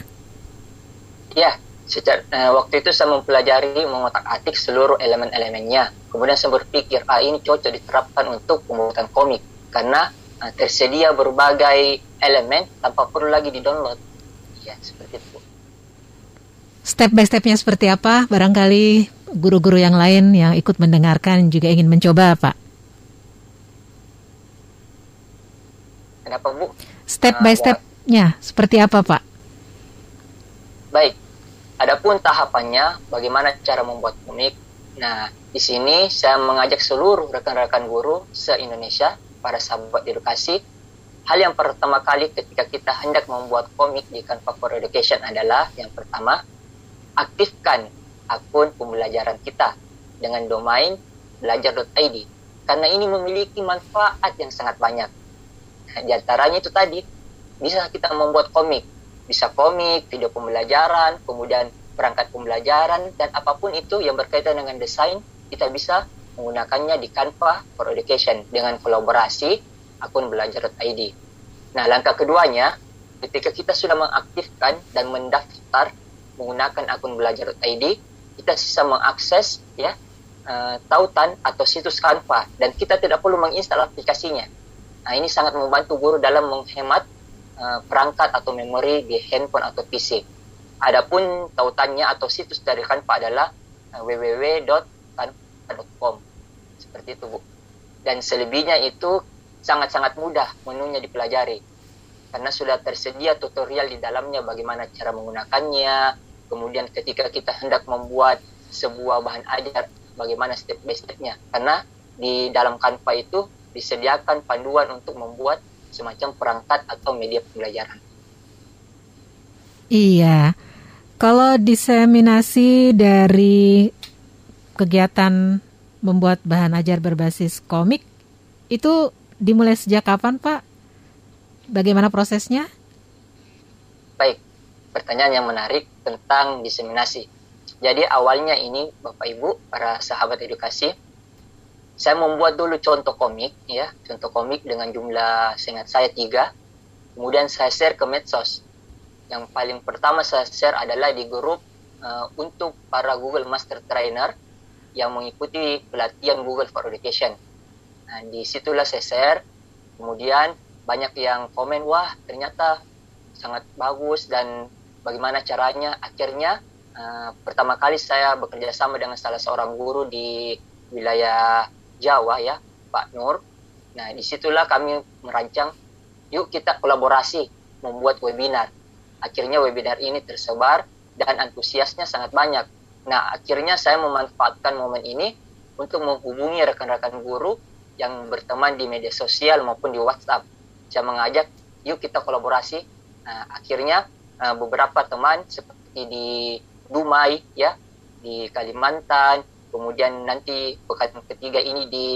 Ya, secara, eh, waktu itu saya mempelajari mengotak-atik seluruh elemen-elemennya. Kemudian saya berpikir, ah ini cocok diterapkan untuk pembuatan komik karena eh, tersedia berbagai elemen tanpa perlu lagi di-download. Ya, seperti itu step by stepnya seperti apa? Barangkali guru-guru yang lain yang ikut mendengarkan juga ingin mencoba, Pak. Kenapa, Bu? Step uh, by ya. stepnya ya. seperti apa, Pak? Baik. Adapun tahapannya, bagaimana cara membuat komik. Nah, di sini saya mengajak seluruh rekan-rekan guru se-Indonesia, para sahabat edukasi, hal yang pertama kali ketika kita hendak membuat komik di Canva for Education adalah yang pertama, aktifkan akun pembelajaran kita dengan domain belajar.id karena ini memiliki manfaat yang sangat banyak. Nah, di itu tadi bisa kita membuat komik, bisa komik, video pembelajaran, kemudian perangkat pembelajaran dan apa pun itu yang berkaitan dengan desain kita bisa menggunakannya di Canva for Education dengan kolaborasi akun belajar.id. Nah, langkah keduanya ketika kita sudah mengaktifkan dan mendaftar menggunakan akun belajar.id kita bisa mengakses ya uh, tautan atau situs Canva dan kita tidak perlu menginstal aplikasinya. Nah, ini sangat membantu guru dalam menghemat uh, perangkat atau memori di handphone atau PC. Adapun tautannya atau situs dari Canva adalah uh. Seperti itu, Bu. Dan selebihnya itu sangat-sangat mudah menunya dipelajari. Karena sudah tersedia tutorial di dalamnya bagaimana cara menggunakannya, kemudian ketika kita hendak membuat sebuah bahan ajar bagaimana step by stepnya karena di dalam Canva itu disediakan panduan untuk membuat semacam perangkat atau media pembelajaran. Iya, kalau diseminasi dari kegiatan membuat bahan ajar berbasis komik itu dimulai sejak kapan Pak? Bagaimana prosesnya? Baik, pertanyaan yang menarik tentang diseminasi. Jadi awalnya ini Bapak Ibu, para sahabat edukasi, saya membuat dulu contoh komik, ya, contoh komik dengan jumlah seingat saya tiga. Kemudian saya share ke medsos. Yang paling pertama saya share adalah di grup uh, untuk para Google Master Trainer yang mengikuti pelatihan Google for Education. Nah, di situlah saya share. Kemudian banyak yang komen, wah ternyata sangat bagus dan bagaimana caranya. Akhirnya uh, pertama kali saya bekerja sama dengan salah seorang guru di wilayah Jawa ya, Pak Nur. Nah, di situlah kami merancang, yuk kita kolaborasi membuat webinar. Akhirnya webinar ini tersebar dan antusiasnya sangat banyak. Nah, akhirnya saya memanfaatkan momen ini untuk menghubungi rekan-rekan guru yang berteman di media sosial maupun di WhatsApp. Saya mengajak, yuk kita kolaborasi. Nah, akhirnya uh, beberapa teman seperti di Dumai, ya, di Kalimantan, kemudian nanti pekan ketiga ini di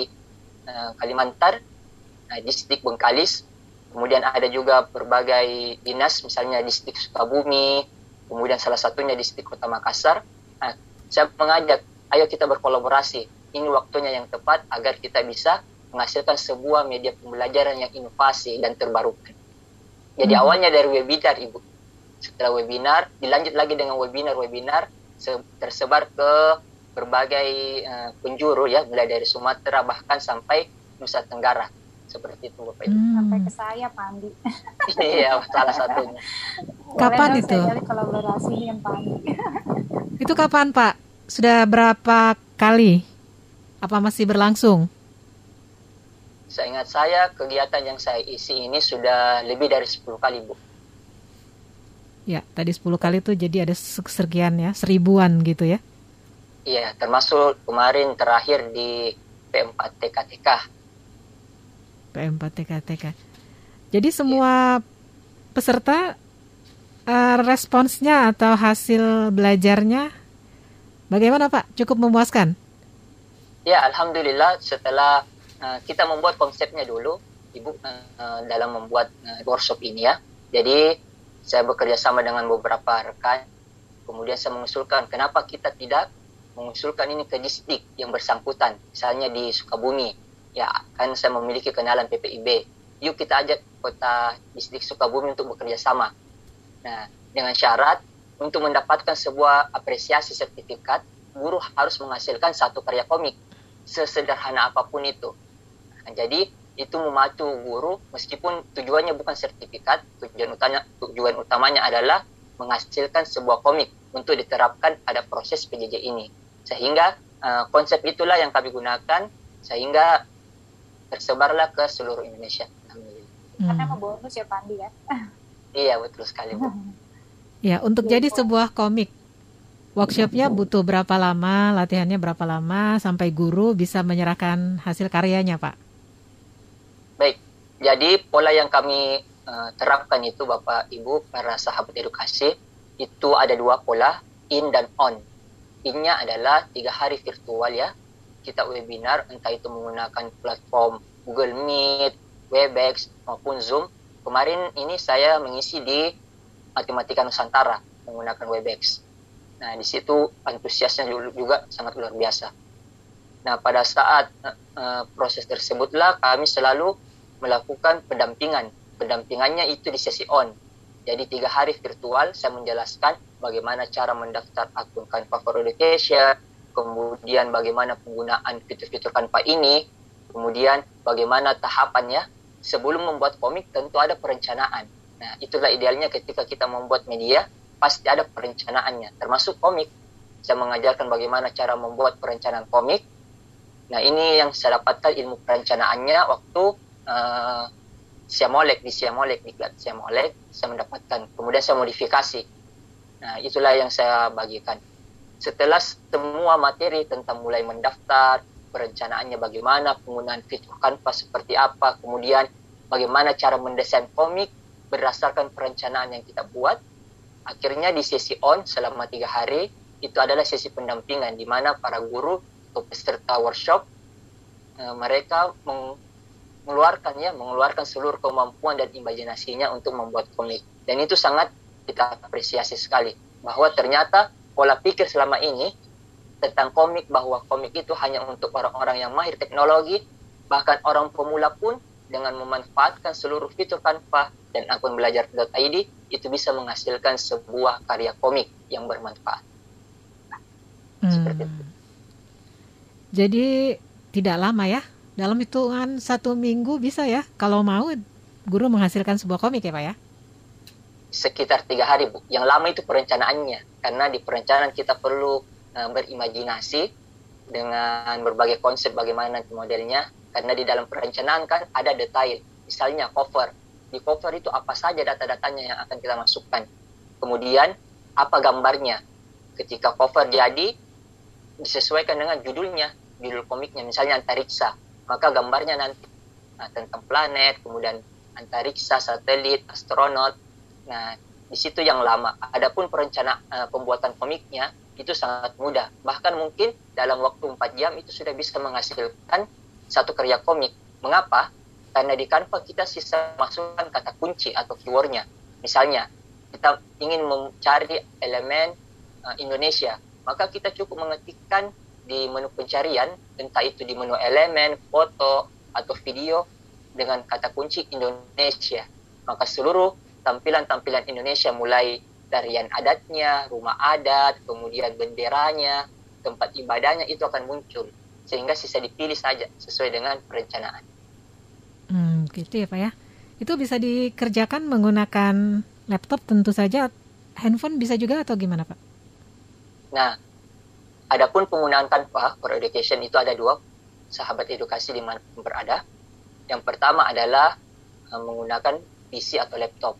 uh, Kalimantan, uh, distrik Bengkalis, kemudian ada juga berbagai dinas, misalnya distrik Sukabumi, kemudian salah satunya distrik Kota Makassar. Nah, saya mengajak, ayo kita berkolaborasi. Ini waktunya yang tepat agar kita bisa menghasilkan sebuah media pembelajaran yang inovasi dan terbarukan. Jadi hmm. awalnya dari webinar, Ibu. Setelah webinar, dilanjut lagi dengan webinar-webinar tersebar ke berbagai uh, penjuru ya, mulai dari Sumatera bahkan sampai Nusa Tenggara seperti itu Bapak Ibu. Hmm. Sampai ke saya Pak Andi. iya, salah satunya. Kapan Boleh itu? Saya kolaborasi dengan Pak Andi. itu kapan Pak? Sudah berapa kali? Apa masih berlangsung? Saya ingat saya kegiatan yang saya isi ini sudah lebih dari 10 kali Bu. Ya, tadi 10 kali itu jadi ada sekian ya, seribuan gitu ya. Iya, termasuk kemarin terakhir di P4 TKTK P4 TKTK. Jadi semua peserta uh, responsnya atau hasil belajarnya bagaimana Pak? Cukup memuaskan? Ya, alhamdulillah setelah uh, kita membuat konsepnya dulu, Ibu uh, dalam membuat uh, workshop ini ya. Jadi saya bekerja sama dengan beberapa rekan, kemudian saya mengusulkan kenapa kita tidak mengusulkan ini ke distrik yang bersangkutan, misalnya di Sukabumi, ya kan saya memiliki kenalan PPIB yuk kita ajak kota distrik Sukabumi untuk bekerja sama. Nah dengan syarat untuk mendapatkan sebuah apresiasi sertifikat guru harus menghasilkan satu karya komik sesederhana apa pun itu. Nah, jadi itu memacu guru meskipun tujuannya bukan sertifikat tujuan utamanya tujuan utamanya adalah menghasilkan sebuah komik untuk diterapkan pada proses PJJ ini sehingga uh, konsep itulah yang kami gunakan sehingga tersebarlah ke seluruh Indonesia. Hmm. Karena mau bonus ya Pandi ya. iya betul sekali Bu. Ya untuk jadi sebuah komik workshopnya butuh berapa lama, latihannya berapa lama sampai guru bisa menyerahkan hasil karyanya Pak? Baik, jadi pola yang kami uh, terapkan itu Bapak Ibu para sahabat edukasi itu ada dua pola in dan on. Innya adalah tiga hari virtual ya, kita webinar, entah itu menggunakan platform Google Meet, Webex, maupun Zoom. Kemarin ini saya mengisi di Matematika Nusantara menggunakan Webex. Nah, di situ antusiasnya juga sangat luar biasa. Nah, pada saat uh, proses tersebutlah kami selalu melakukan pendampingan. Pendampingannya itu di sesi on. Jadi tiga hari virtual saya menjelaskan bagaimana cara mendaftar akun Canva for Education, kemudian bagaimana penggunaan fitur-fitur Canva ini, kemudian bagaimana tahapannya. Sebelum membuat komik tentu ada perencanaan. Nah, itulah idealnya ketika kita membuat media, pasti ada perencanaannya, termasuk komik. Saya mengajarkan bagaimana cara membuat perencanaan komik. Nah, ini yang saya dapatkan ilmu perencanaannya waktu uh, Siamolek di Siamolek, di Klat Siamolek, saya mendapatkan. Kemudian saya modifikasi. Nah, itulah yang saya bagikan setelah semua materi tentang mulai mendaftar, perencanaannya bagaimana, penggunaan fitur Canva seperti apa, kemudian bagaimana cara mendesain komik berdasarkan perencanaan yang kita buat. Akhirnya di sesi on selama tiga hari, itu adalah sesi pendampingan di mana para guru atau peserta workshop eh, mereka mengeluarkan ya, mengeluarkan seluruh kemampuan dan imajinasinya untuk membuat komik. Dan itu sangat kita apresiasi sekali bahwa ternyata pola pikir selama ini tentang komik bahwa komik itu hanya untuk orang-orang yang mahir teknologi, bahkan orang pemula pun dengan memanfaatkan seluruh fitur Canva dan akun belajar.id itu bisa menghasilkan sebuah karya komik yang bermanfaat. Seperti itu. Jadi tidak lama ya, dalam hitungan satu minggu bisa ya, kalau mau guru menghasilkan sebuah komik ya Pak ya? Sekitar tiga hari Bu. Yang lama itu perencanaannya. Karena di perencanaan kita perlu uh, berimajinasi dengan berbagai konsep bagaimana modelnya. Karena di dalam perencanaan kan ada detail. Misalnya cover. Di cover itu apa saja data-datanya yang akan kita masukkan. Kemudian apa gambarnya. Ketika cover jadi disesuaikan dengan judulnya, judul komiknya. Misalnya antariksa. Maka gambarnya nanti nah, tentang planet, kemudian antariksa, satelit, astronot. Nah, di situ yang lama. Adapun perencana uh, pembuatan komiknya itu sangat mudah. Bahkan mungkin dalam waktu 4 jam itu sudah bisa menghasilkan satu karya komik. Mengapa? Karena di Canva kita sisa masukkan kata kunci atau keywordnya. Misalnya, kita ingin mencari elemen uh, Indonesia, maka kita cukup mengetikkan di menu pencarian, entah itu di menu elemen, foto, atau video, dengan kata kunci Indonesia. Maka seluruh tampilan-tampilan Indonesia mulai tarian adatnya, rumah adat, kemudian benderanya, tempat ibadahnya itu akan muncul. Sehingga sisa dipilih saja sesuai dengan perencanaan. Hmm, gitu ya Pak ya. Itu bisa dikerjakan menggunakan laptop tentu saja. Handphone bisa juga atau gimana Pak? Nah, adapun penggunaan Canva for Education itu ada dua sahabat edukasi di mana berada. Yang pertama adalah uh, menggunakan PC atau laptop.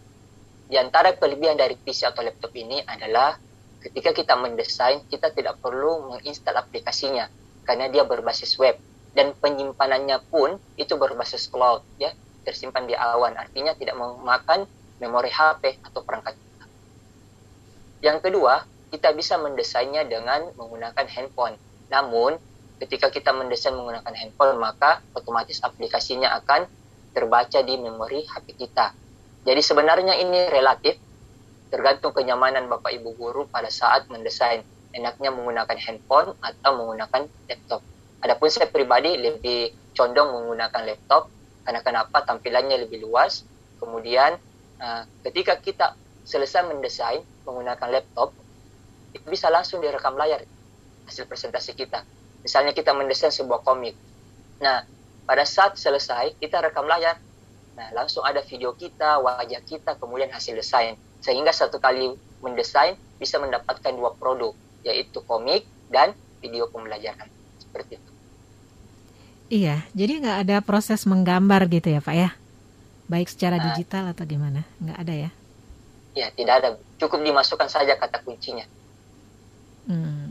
Di antara kelebihan dari PC atau laptop ini adalah ketika kita mendesain, kita tidak perlu menginstal aplikasinya karena dia berbasis web dan penyimpanannya pun itu berbasis cloud ya tersimpan di awan artinya tidak memakan memori HP atau perangkat yang kedua kita bisa mendesainnya dengan menggunakan handphone. Namun ketika kita mendesain menggunakan handphone maka otomatis aplikasinya akan terbaca di memori HP kita. Jadi sebenarnya ini relatif tergantung kenyamanan Bapak Ibu guru pada saat mendesain. Enaknya menggunakan handphone atau menggunakan laptop. Adapun saya pribadi lebih condong menggunakan laptop karena kenapa? Tampilannya lebih luas. Kemudian uh, ketika kita selesai mendesain menggunakan laptop, itu bisa langsung direkam layar hasil presentasi kita. Misalnya kita mendesain sebuah komik. Nah, pada saat selesai kita rekam layar. Nah, langsung ada video kita, wajah kita, kemudian hasil desain. Sehingga satu kali mendesain bisa mendapatkan dua produk, yaitu komik dan video pembelajaran. Seperti itu. Iya, jadi nggak ada proses menggambar gitu ya Pak ya? Baik secara nah, digital atau gimana? Nggak ada ya? Ya, tidak ada. Cukup dimasukkan saja kata kuncinya. Hmm.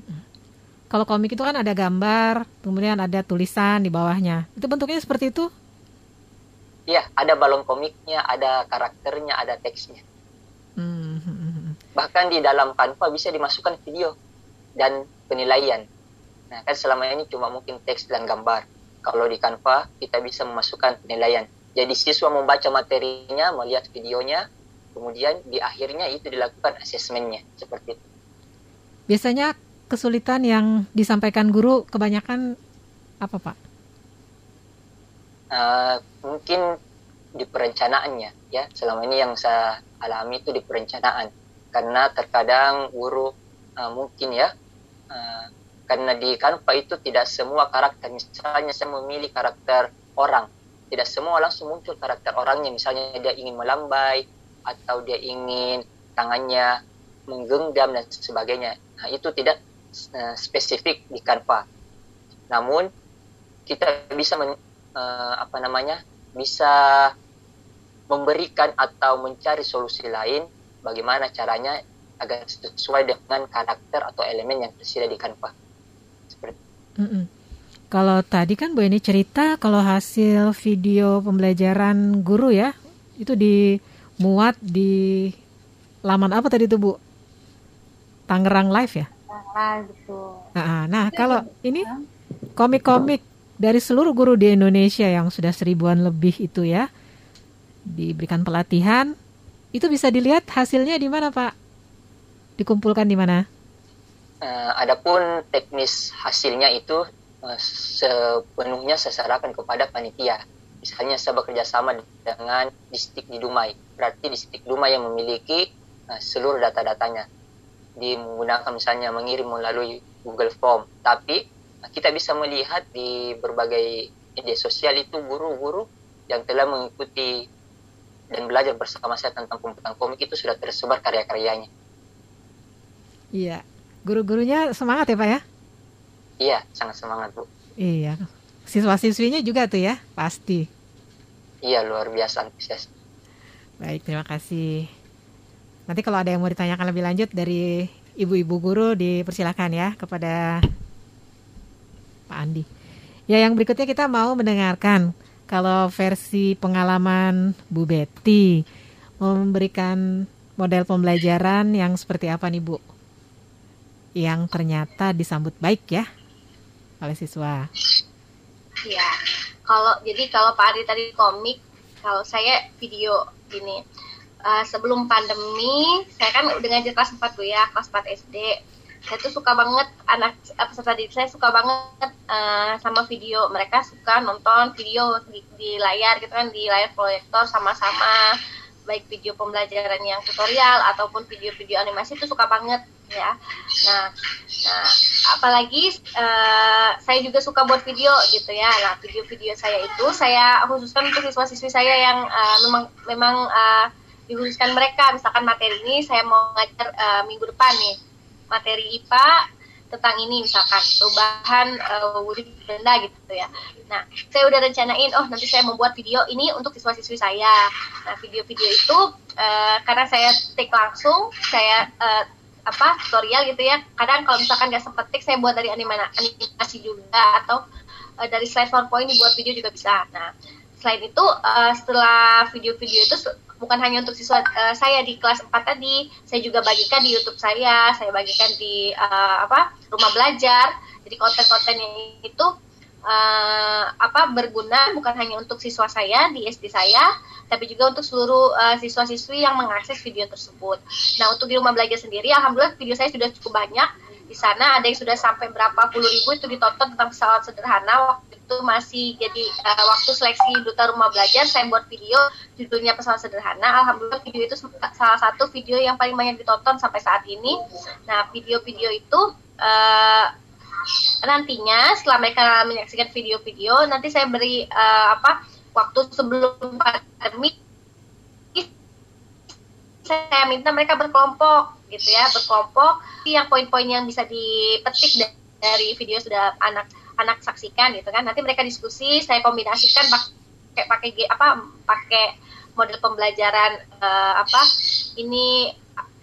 Kalau komik itu kan ada gambar, kemudian ada tulisan di bawahnya. Itu bentuknya seperti itu? Iya, ada balon komiknya, ada karakternya, ada teksnya. Hmm. Bahkan di dalam Canva bisa dimasukkan video dan penilaian. Nah, kan selama ini cuma mungkin teks dan gambar kalau di Canva kita bisa memasukkan penilaian. Jadi siswa membaca materinya, melihat videonya, kemudian di akhirnya itu dilakukan asesmennya seperti itu. Biasanya kesulitan yang disampaikan guru kebanyakan apa Pak? Uh, mungkin di perencanaannya ya. Selama ini yang saya alami itu di perencanaan. Karena terkadang guru uh, mungkin ya uh, karena di Canva itu tidak semua karakter. Misalnya saya memilih karakter orang. Tidak semua langsung muncul karakter orangnya. Misalnya dia ingin melambai atau dia ingin tangannya menggenggam dan sebagainya itu tidak uh, spesifik di Canva namun kita bisa men, uh, apa namanya bisa memberikan atau mencari solusi lain bagaimana caranya agar sesuai dengan karakter atau elemen yang tersedia di Canva Mm -mm. Kalau tadi kan Bu ini cerita kalau hasil video pembelajaran guru ya itu dimuat di laman apa tadi itu Bu? Tangerang Live ya? Ah, betul. Nah, nah kalau ini komik-komik dari seluruh guru di Indonesia yang sudah seribuan lebih itu ya diberikan pelatihan itu bisa dilihat hasilnya di mana Pak? Dikumpulkan di mana? Uh, adapun teknis hasilnya itu uh, sepenuhnya saya serahkan kepada panitia. Misalnya saya bekerja sama dengan distrik di Dumai. Berarti distrik Dumai yang memiliki uh, seluruh data-datanya. Di menggunakan misalnya mengirim melalui Google Form. Tapi kita bisa melihat di berbagai media sosial itu guru-guru yang telah mengikuti dan belajar bersama saya tentang pembuatan komik itu sudah tersebar karya-karyanya. Iya, guru-gurunya semangat ya Pak ya? Iya, sangat semangat Bu. Iya, siswa-siswinya juga tuh ya, pasti. Iya, luar biasa antusias. Baik, terima kasih. Nanti kalau ada yang mau ditanyakan lebih lanjut dari ibu-ibu guru dipersilakan ya kepada Pak Andi. Ya, yang berikutnya kita mau mendengarkan kalau versi pengalaman Bu Betty memberikan model pembelajaran yang seperti apa nih Bu? Yang ternyata disambut baik ya oleh siswa. Iya. Kalau jadi kalau Pak Adi tadi komik, kalau saya video gini. Uh, sebelum pandemi, saya kan udah ngajar kelas 4 Bu ya, kelas 4 SD. Saya tuh suka banget anak peserta didik saya suka banget uh, sama video. Mereka suka nonton video di, di layar gitu kan, di layar proyektor sama-sama baik video pembelajaran yang tutorial ataupun video-video animasi itu suka banget ya. Nah, nah apalagi uh, saya juga suka buat video gitu ya. Nah, video-video saya itu saya khususkan untuk siswa-siswi saya yang uh, memang memang uh, dikhususkan mereka. Misalkan materi ini saya mau ngajar uh, minggu depan nih. Materi IPA tentang ini misalkan perubahan uh, wujud benda gitu ya. Nah, saya udah rencanain, oh nanti saya membuat video ini untuk siswa-siswi saya. Nah, video-video itu uh, karena saya take langsung, saya uh, apa tutorial gitu ya kadang kalau misalkan nggak sempet tik saya buat dari animasi juga atau uh, dari slide PowerPoint dibuat video juga bisa nah selain itu uh, setelah video-video itu bukan hanya untuk siswa uh, saya di kelas 4 tadi saya juga bagikan di YouTube saya saya bagikan di uh, apa rumah belajar jadi konten-kontennya itu uh, apa berguna bukan hanya untuk siswa saya di SD saya, tapi juga untuk seluruh uh, siswa-siswi yang mengakses video tersebut. Nah, untuk di rumah belajar sendiri, alhamdulillah video saya sudah cukup banyak. Di sana ada yang sudah sampai berapa puluh ribu itu ditonton tentang pesawat sederhana. Waktu itu masih jadi uh, waktu seleksi duta rumah belajar, saya buat video judulnya pesawat sederhana. Alhamdulillah video itu salah satu video yang paling banyak ditonton sampai saat ini. Nah, video-video itu uh, nantinya setelah mereka menyaksikan video-video nanti saya beri uh, apa waktu sebelum pandemi saya minta mereka berkelompok gitu ya berkelompok. Yang poin-poin yang bisa dipetik dari video sudah anak anak saksikan gitu kan. Nanti mereka diskusi saya kombinasikan pakai pakai apa pakai model pembelajaran uh, apa ini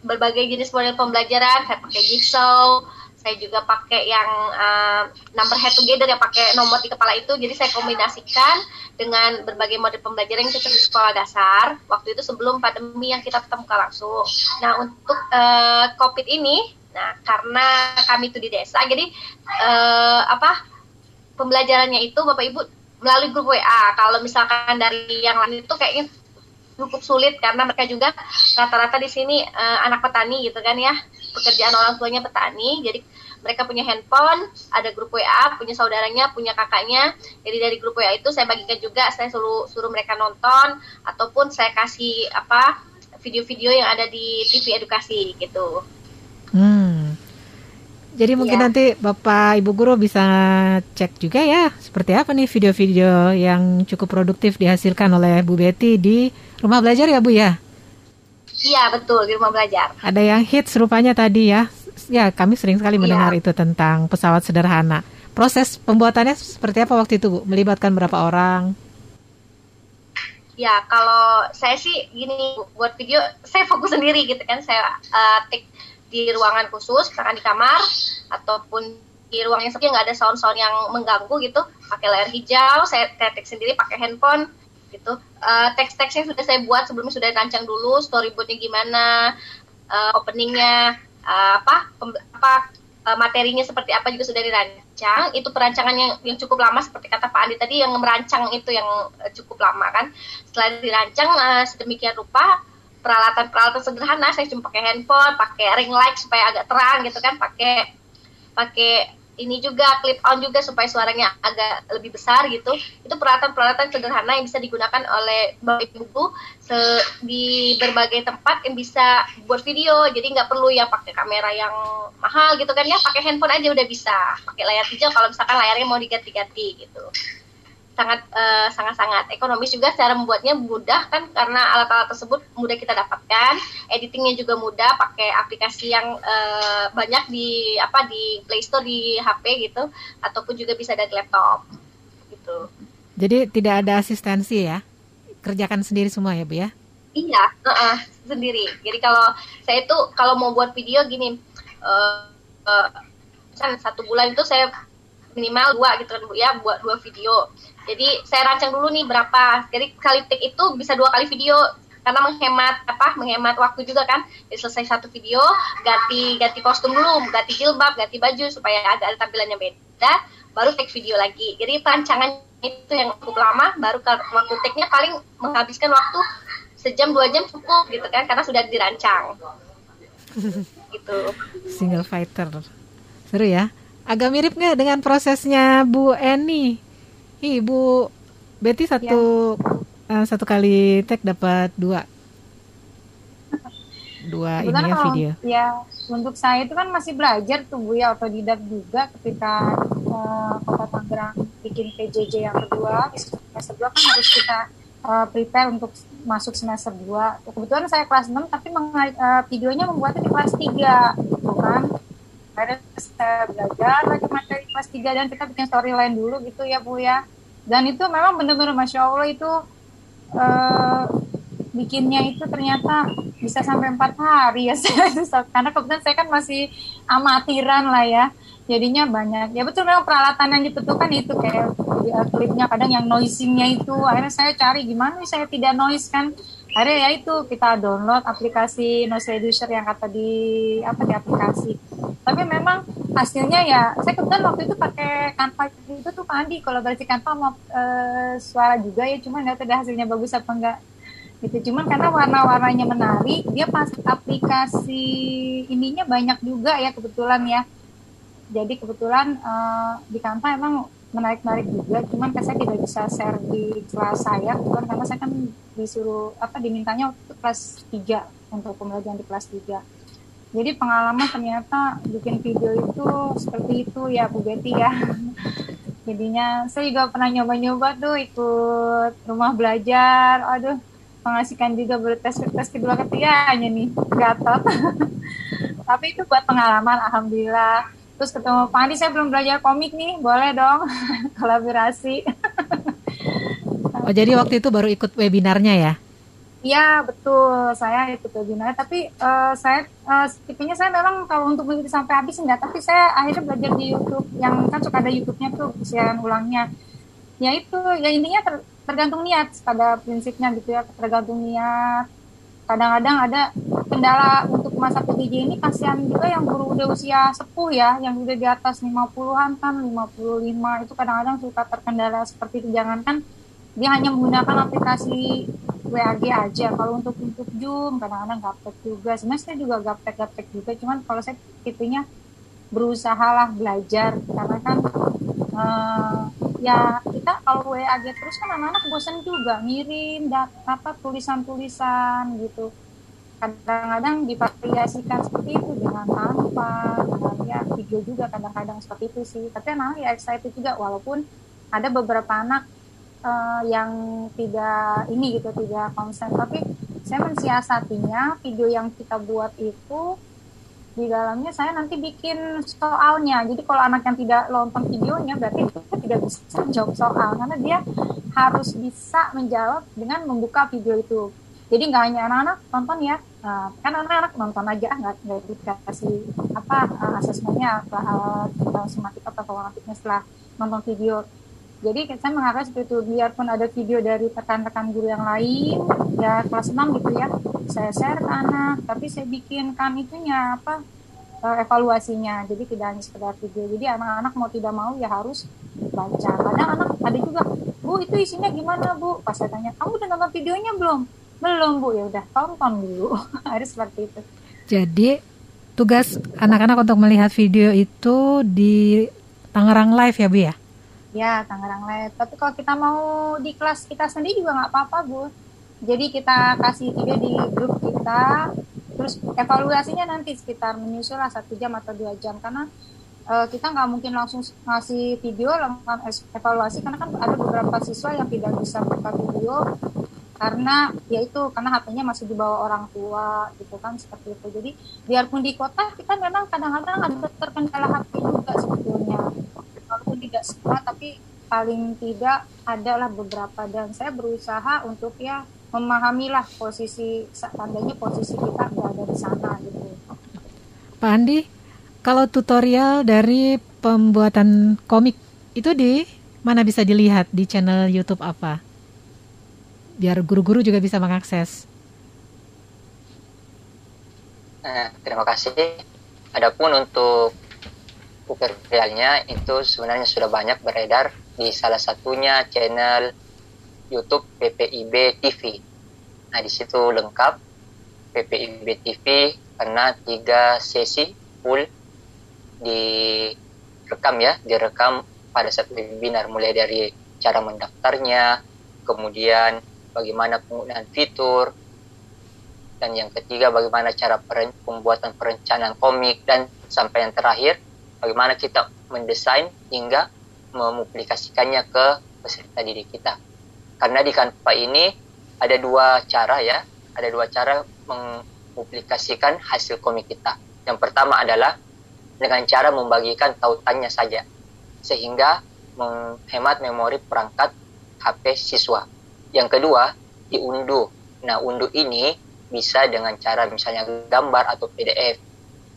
berbagai jenis model pembelajaran saya pakai jigsaw saya juga pakai yang uh, number head together yang pakai nomor di kepala itu. Jadi saya kombinasikan dengan berbagai mode pembelajaran yang cocok di sekolah dasar waktu itu sebelum pandemi yang kita ketemu langsung. Nah untuk uh, covid ini nah karena kami itu di desa jadi uh, apa pembelajarannya itu bapak ibu melalui grup WA kalau misalkan dari yang lain itu kayaknya cukup sulit karena mereka juga rata-rata di sini uh, anak petani gitu kan ya pekerjaan orang tuanya petani jadi mereka punya handphone ada grup WA punya saudaranya punya kakaknya jadi dari grup WA itu saya bagikan juga saya suruh suruh mereka nonton ataupun saya kasih apa video-video yang ada di TV edukasi gitu hmm. jadi mungkin ya. nanti bapak ibu guru bisa cek juga ya seperti apa nih video-video yang cukup produktif dihasilkan oleh Bu Betty di rumah belajar ya Bu ya Iya betul di rumah belajar. Ada yang hits rupanya tadi ya. Ya kami sering sekali mendengar ya. itu tentang pesawat sederhana. Proses pembuatannya seperti apa waktu itu Bu? Melibatkan berapa orang? Ya kalau saya sih gini buat video saya fokus sendiri gitu kan saya uh, take di ruangan khusus, misalkan di kamar ataupun di ruang yang sepi nggak ada sound-sound yang mengganggu gitu pakai layar hijau saya take sendiri pakai handphone gitu. Uh, teks-teksnya sudah saya buat sebelumnya sudah rancang dulu storyboardnya gimana uh, openingnya uh, apa apa uh, materinya seperti apa juga sudah dirancang. Itu perancangan yang, yang cukup lama seperti kata Pak Andi tadi yang merancang itu yang cukup lama kan. Setelah dirancang uh, sedemikian rupa peralatan-peralatan sederhana saya cuma pakai handphone pakai ring light supaya agak terang gitu kan pakai pakai ini juga clip on juga supaya suaranya agak lebih besar gitu. Itu peralatan-peralatan sederhana yang bisa digunakan oleh bapak ibu di berbagai tempat yang bisa buat video. Jadi nggak perlu ya pakai kamera yang mahal gitu kan ya. Pakai handphone aja udah bisa. Pakai layar hijau kalau misalkan layarnya mau diganti-ganti gitu sangat uh, sangat-sangat ekonomis juga cara membuatnya mudah kan karena alat-alat tersebut mudah kita dapatkan editingnya juga mudah pakai aplikasi yang uh, banyak di apa di Play Store di HP gitu ataupun juga bisa dari laptop gitu. Jadi tidak ada asistensi ya? Kerjakan sendiri semua ya bu ya? Iya uh -uh, sendiri. Jadi kalau saya itu kalau mau buat video gini uh, uh, satu bulan itu saya minimal dua gitu kan bu ya buat dua video. Jadi saya rancang dulu nih berapa. Jadi kali take itu bisa dua kali video. Karena menghemat apa menghemat waktu juga kan. Jadi selesai satu video ganti ganti kostum dulu ganti jilbab ganti baju supaya agak ada tampilannya beda baru take video lagi. Jadi perancangan itu yang cukup lama baru waktu take-nya paling menghabiskan waktu sejam dua jam cukup gitu kan karena sudah dirancang. Gitu. Single fighter. Seru ya agak mirip nggak dengan prosesnya Bu Eni Ibu Betty satu ya. uh, satu kali tag dapat dua dua ini ya video. Ya, untuk saya itu kan masih belajar tuh Bu ya otodidak juga ketika uh, Kota Tangerang bikin PJJ yang kedua, semester dua kan harus kita uh, prepare untuk masuk semester 2. Kebetulan saya kelas 6 tapi uh, videonya membuatnya di kelas 3 gitu kan. Akhirnya saya belajar lagi materi kelas 3 dan kita bikin storyline dulu gitu ya Bu ya. Dan itu memang benar-benar Masya Allah itu uh, bikinnya itu ternyata bisa sampai empat hari ya karena kebetulan saya kan masih amatiran lah ya. Jadinya banyak. Ya betul memang peralatan yang dibutuhkan itu kayak ya, klipnya kadang yang noisingnya itu. Akhirnya saya cari gimana saya tidak noise kan akhirnya ya itu kita download aplikasi noise reducer yang kata di apa di aplikasi. Tapi memang hasilnya ya saya kebetulan waktu itu pakai Canva itu tuh Pak Andi. Kolaborasi Canva mau e, suara juga ya cuman nggak tahu hasilnya bagus apa enggak gitu. Cuman karena warna-warnanya menarik dia pas aplikasi ininya banyak juga ya kebetulan ya. Jadi kebetulan e, di Canva emang menarik-narik juga. Cuman kan saya tidak bisa share di kelas saya bukan karena saya kan disuruh apa dimintanya untuk kelas 3 untuk pembelajaran di kelas 3 jadi pengalaman ternyata bikin video itu seperti itu ya Bu Betty ya. Jadinya saya juga pernah nyoba-nyoba tuh ikut rumah belajar. Aduh mengasihkan juga bertes tes kedua ketiganya nih gatot. Tapi itu buat pengalaman alhamdulillah terus ketemu Pak Andi saya belum belajar komik nih boleh dong kolaborasi oh jadi waktu itu baru ikut webinarnya ya Iya betul, saya ikut webinar. Tapi uh, saya uh, tipenya saya memang kalau untuk mengikuti sampai habis enggak. Tapi saya akhirnya belajar di YouTube yang kan suka ada YouTube-nya tuh siaran ulangnya. Ya itu, ya intinya ter, tergantung niat pada prinsipnya gitu ya, tergantung niat. Kadang-kadang ada kendala untuk masa PJJ ini kasihan juga yang guru udah usia sepuh ya, yang udah di atas 50-an kan, 55 itu kadang-kadang suka terkendala seperti itu. Jangankan dia hanya menggunakan aplikasi WAG aja. Kalau untuk untuk Zoom kadang-kadang gaptek juga. Sebenarnya juga gaptek gaptek juga. Cuman kalau saya tipenya berusaha lah belajar. Karena kan uh, ya kita kalau WAG terus kan anak-anak bosan juga. Ngirim dat apa tulisan-tulisan gitu kadang-kadang divariasikan seperti itu dengan tanpa dengan ya video juga kadang-kadang seperti itu sih. Tapi anak-anak ya excited juga walaupun ada beberapa anak uh, yang tidak ini gitu tidak konsen. Tapi saya mensiasatinya video yang kita buat itu di dalamnya saya nanti bikin soalnya. Jadi kalau anak yang tidak nonton videonya berarti dia tidak bisa jawab soal karena dia harus bisa menjawab dengan membuka video itu. Jadi nggak hanya anak-anak nonton ya nah, kan anak-anak nonton aja nggak nggak dikasih apa uh, asesmennya apa uh, sematik atau kognitifnya setelah nonton video. Jadi saya mengharap seperti itu biarpun ada video dari rekan-rekan guru yang lain ya kelas 6 gitu ya saya share ke anak tapi saya bikinkan itunya apa eh, evaluasinya. Jadi tidak hanya sekedar video. Jadi anak-anak mau tidak mau ya harus baca. Kadang anak ada juga bu itu isinya gimana bu? Pas saya tanya kamu udah nonton videonya belum belum bu. Ya udah tonton dulu. Harus seperti itu. Jadi tugas anak-anak untuk melihat video itu di Tangerang Live ya Bu ya? Ya, Tangerang Live. Tapi kalau kita mau di kelas kita sendiri juga nggak apa-apa Bu. Jadi kita kasih video di grup kita, terus evaluasinya nanti sekitar menyusul lah satu jam atau dua jam. Karena uh, kita nggak mungkin langsung ngasih video langsung evaluasi. Karena kan ada beberapa siswa yang tidak bisa buka video karena ya itu karena HP-nya masih dibawa orang tua gitu kan seperti itu. Jadi biarpun di kota kita memang kadang-kadang ada terkendala HP juga sebetulnya. Walaupun tidak semua tapi paling tidak adalah beberapa. Dan saya berusaha untuk ya memahamilah posisi tandanya posisi kita berada di sana gitu. Pak Andi kalau tutorial dari pembuatan komik itu di mana bisa dilihat? Di channel YouTube apa? Biar guru-guru juga bisa mengakses. Eh, terima kasih. Adapun untuk tutorialnya itu sebenarnya sudah banyak beredar di salah satunya channel YouTube PPIB TV. Nah di situ lengkap PPIB TV karena tiga sesi full direkam ya, direkam pada saat webinar mulai dari cara mendaftarnya, kemudian bagaimana penggunaan fitur, dan yang ketiga bagaimana cara pembuatan perencanaan komik, dan sampai yang terakhir bagaimana kita mendesain hingga memuplikasikannya ke peserta didik kita. Karena di Canva ini ada dua cara ya, ada dua cara memuplikasikan hasil komik kita. Yang pertama adalah dengan cara membagikan tautannya saja, sehingga menghemat memori perangkat HP siswa. Yang kedua, diunduh. Nah, unduh ini bisa dengan cara misalnya gambar atau PDF.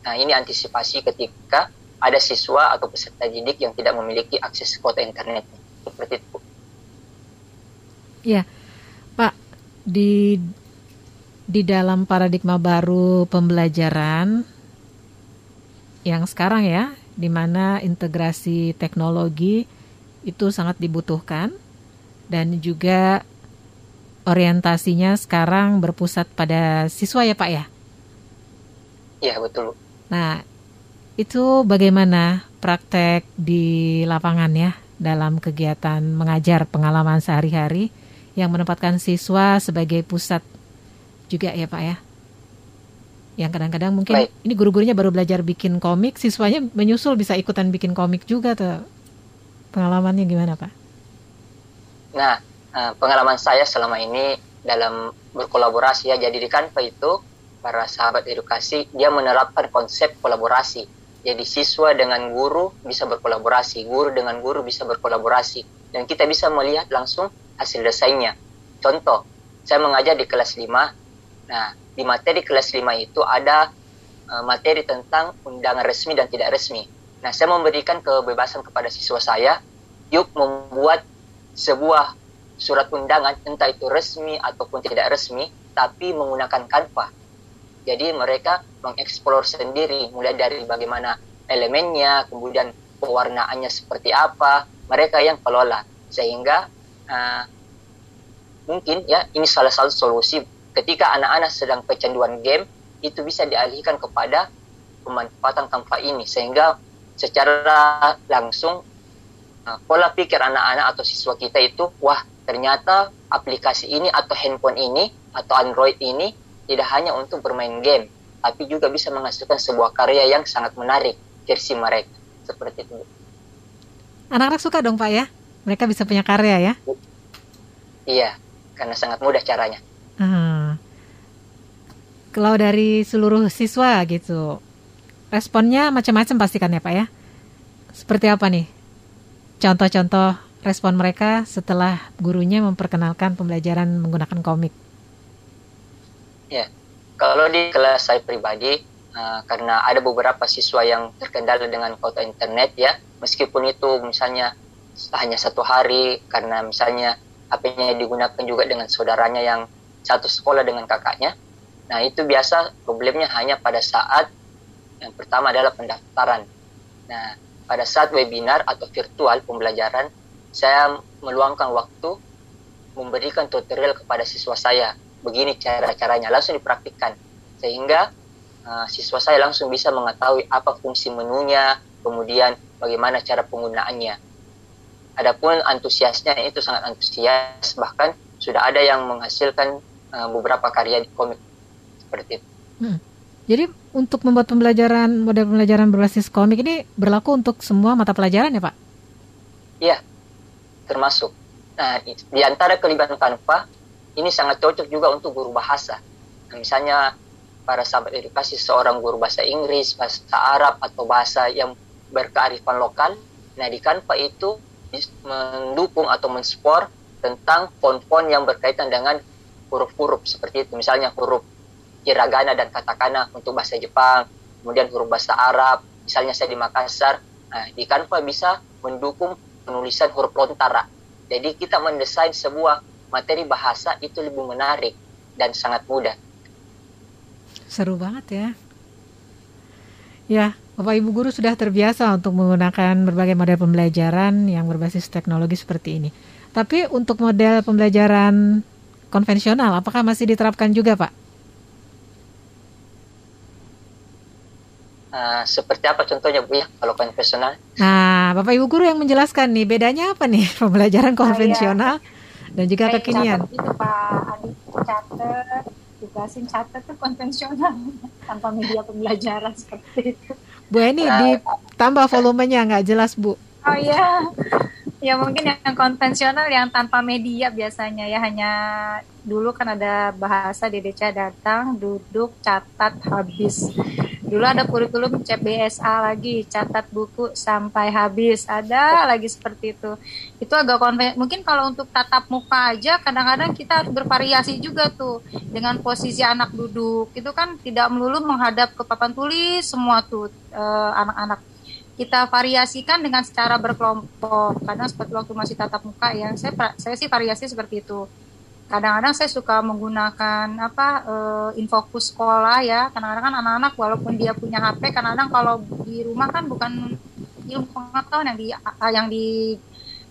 Nah, ini antisipasi ketika ada siswa atau peserta didik yang tidak memiliki akses kuota internet. Seperti itu. Ya, Pak, di di dalam paradigma baru pembelajaran yang sekarang ya, di mana integrasi teknologi itu sangat dibutuhkan dan juga orientasinya sekarang berpusat pada siswa ya Pak ya? Iya betul. Nah itu bagaimana praktek di lapangan ya dalam kegiatan mengajar pengalaman sehari-hari yang menempatkan siswa sebagai pusat juga ya Pak ya? Yang kadang-kadang mungkin Baik. ini guru-gurunya baru belajar bikin komik, siswanya menyusul bisa ikutan bikin komik juga tuh. Pengalamannya gimana Pak? Nah, Eh, pengalaman saya selama ini dalam berkolaborasi ya. Jadi di Canva itu para sahabat edukasi dia menerapkan konsep kolaborasi. Jadi siswa dengan guru bisa berkolaborasi guru dengan guru bisa berkolaborasi. Dan kita bisa melihat langsung hasil desainnya. Contoh saya mengajar di kelas 5 nah di materi kelas 5 itu ada uh, materi tentang undangan resmi dan tidak resmi. Nah saya memberikan kebebasan kepada siswa saya yuk membuat sebuah surat undangan entah itu resmi ataupun tidak resmi tapi menggunakan Canva. Jadi mereka mengeksplor sendiri mulai dari bagaimana elemennya, kemudian pewarnaannya seperti apa, mereka yang kelola. Sehingga uh, mungkin ya ini salah satu solusi. Ketika anak-anak sedang kecanduan game itu bisa dialihkan kepada pemanfaatan Canva ini. Sehingga secara langsung uh, pola pikir anak-anak atau siswa kita itu wah ternyata aplikasi ini atau handphone ini atau Android ini tidak hanya untuk bermain game, tapi juga bisa menghasilkan sebuah karya yang sangat menarik versi mereka. Seperti itu. Anak-anak suka dong Pak ya? Mereka bisa punya karya ya? Iya, karena sangat mudah caranya. Hmm. Kalau dari seluruh siswa gitu, responnya macam-macam pastikan ya Pak ya? Seperti apa nih? Contoh-contoh respon mereka setelah gurunya memperkenalkan pembelajaran menggunakan komik? Ya, kalau di kelas saya pribadi, uh, karena ada beberapa siswa yang terkendala dengan kuota internet ya, meskipun itu misalnya hanya satu hari, karena misalnya HP-nya digunakan juga dengan saudaranya yang satu sekolah dengan kakaknya. Nah, itu biasa problemnya hanya pada saat yang pertama adalah pendaftaran. Nah, pada saat webinar atau virtual pembelajaran, saya meluangkan waktu memberikan tutorial kepada siswa saya. Begini cara-caranya, langsung dipraktikkan. Sehingga uh, siswa saya langsung bisa mengetahui apa fungsi menunya, kemudian bagaimana cara penggunaannya. Adapun antusiasnya itu sangat antusias, bahkan sudah ada yang menghasilkan uh, beberapa karya di komik seperti itu. Hmm. Jadi untuk membuat pembelajaran model pembelajaran berbasis komik ini berlaku untuk semua mata pelajaran ya Pak? Iya, termasuk. Nah, di antara kelebihan Canva, ini sangat cocok juga untuk guru bahasa. Nah, misalnya para sahabat edukasi seorang guru bahasa Inggris, bahasa Arab, atau bahasa yang berkearifan lokal, nah di Canva itu mendukung atau mensupport tentang font-font yang berkaitan dengan huruf-huruf seperti itu. Misalnya huruf hiragana dan katakana untuk bahasa Jepang, kemudian huruf bahasa Arab, misalnya saya di Makassar, nah, di Canva bisa mendukung penulisan huruf lontara. Jadi kita mendesain sebuah materi bahasa itu lebih menarik dan sangat mudah. Seru banget ya. Ya, Bapak Ibu guru sudah terbiasa untuk menggunakan berbagai model pembelajaran yang berbasis teknologi seperti ini. Tapi untuk model pembelajaran konvensional, apakah masih diterapkan juga, Pak? Uh, seperti apa contohnya Bu ya kalau konvensional? Nah, Bapak Ibu guru yang menjelaskan nih bedanya apa nih pembelajaran konvensional nah, ya. dan juga kekinian. Itu Pak Adi catat, tugasin catat tuh konvensional tanpa media pembelajaran seperti itu. Bu ini nah, ditambah volumenya nggak jelas Bu. Oh iya. Ya mungkin yang konvensional yang tanpa media biasanya ya hanya dulu kan ada bahasa DDC datang, duduk, catat, habis. Dulu ada kurikulum CBSA lagi, catat buku sampai habis. Ada lagi seperti itu. Itu agak konven mungkin kalau untuk tatap muka aja kadang-kadang kita harus bervariasi juga tuh dengan posisi anak duduk. Itu kan tidak melulu menghadap ke papan tulis semua tuh eh, anak-anak. kita variasikan dengan secara berkelompok. Kadang seperti waktu masih tatap muka ya, saya saya sih variasi seperti itu kadang-kadang saya suka menggunakan apa uh, infokus sekolah ya. Kadang-kadang kan anak-anak walaupun dia punya HP kadang-kadang kalau di rumah kan bukan ilmu pengetahuan yang di yang di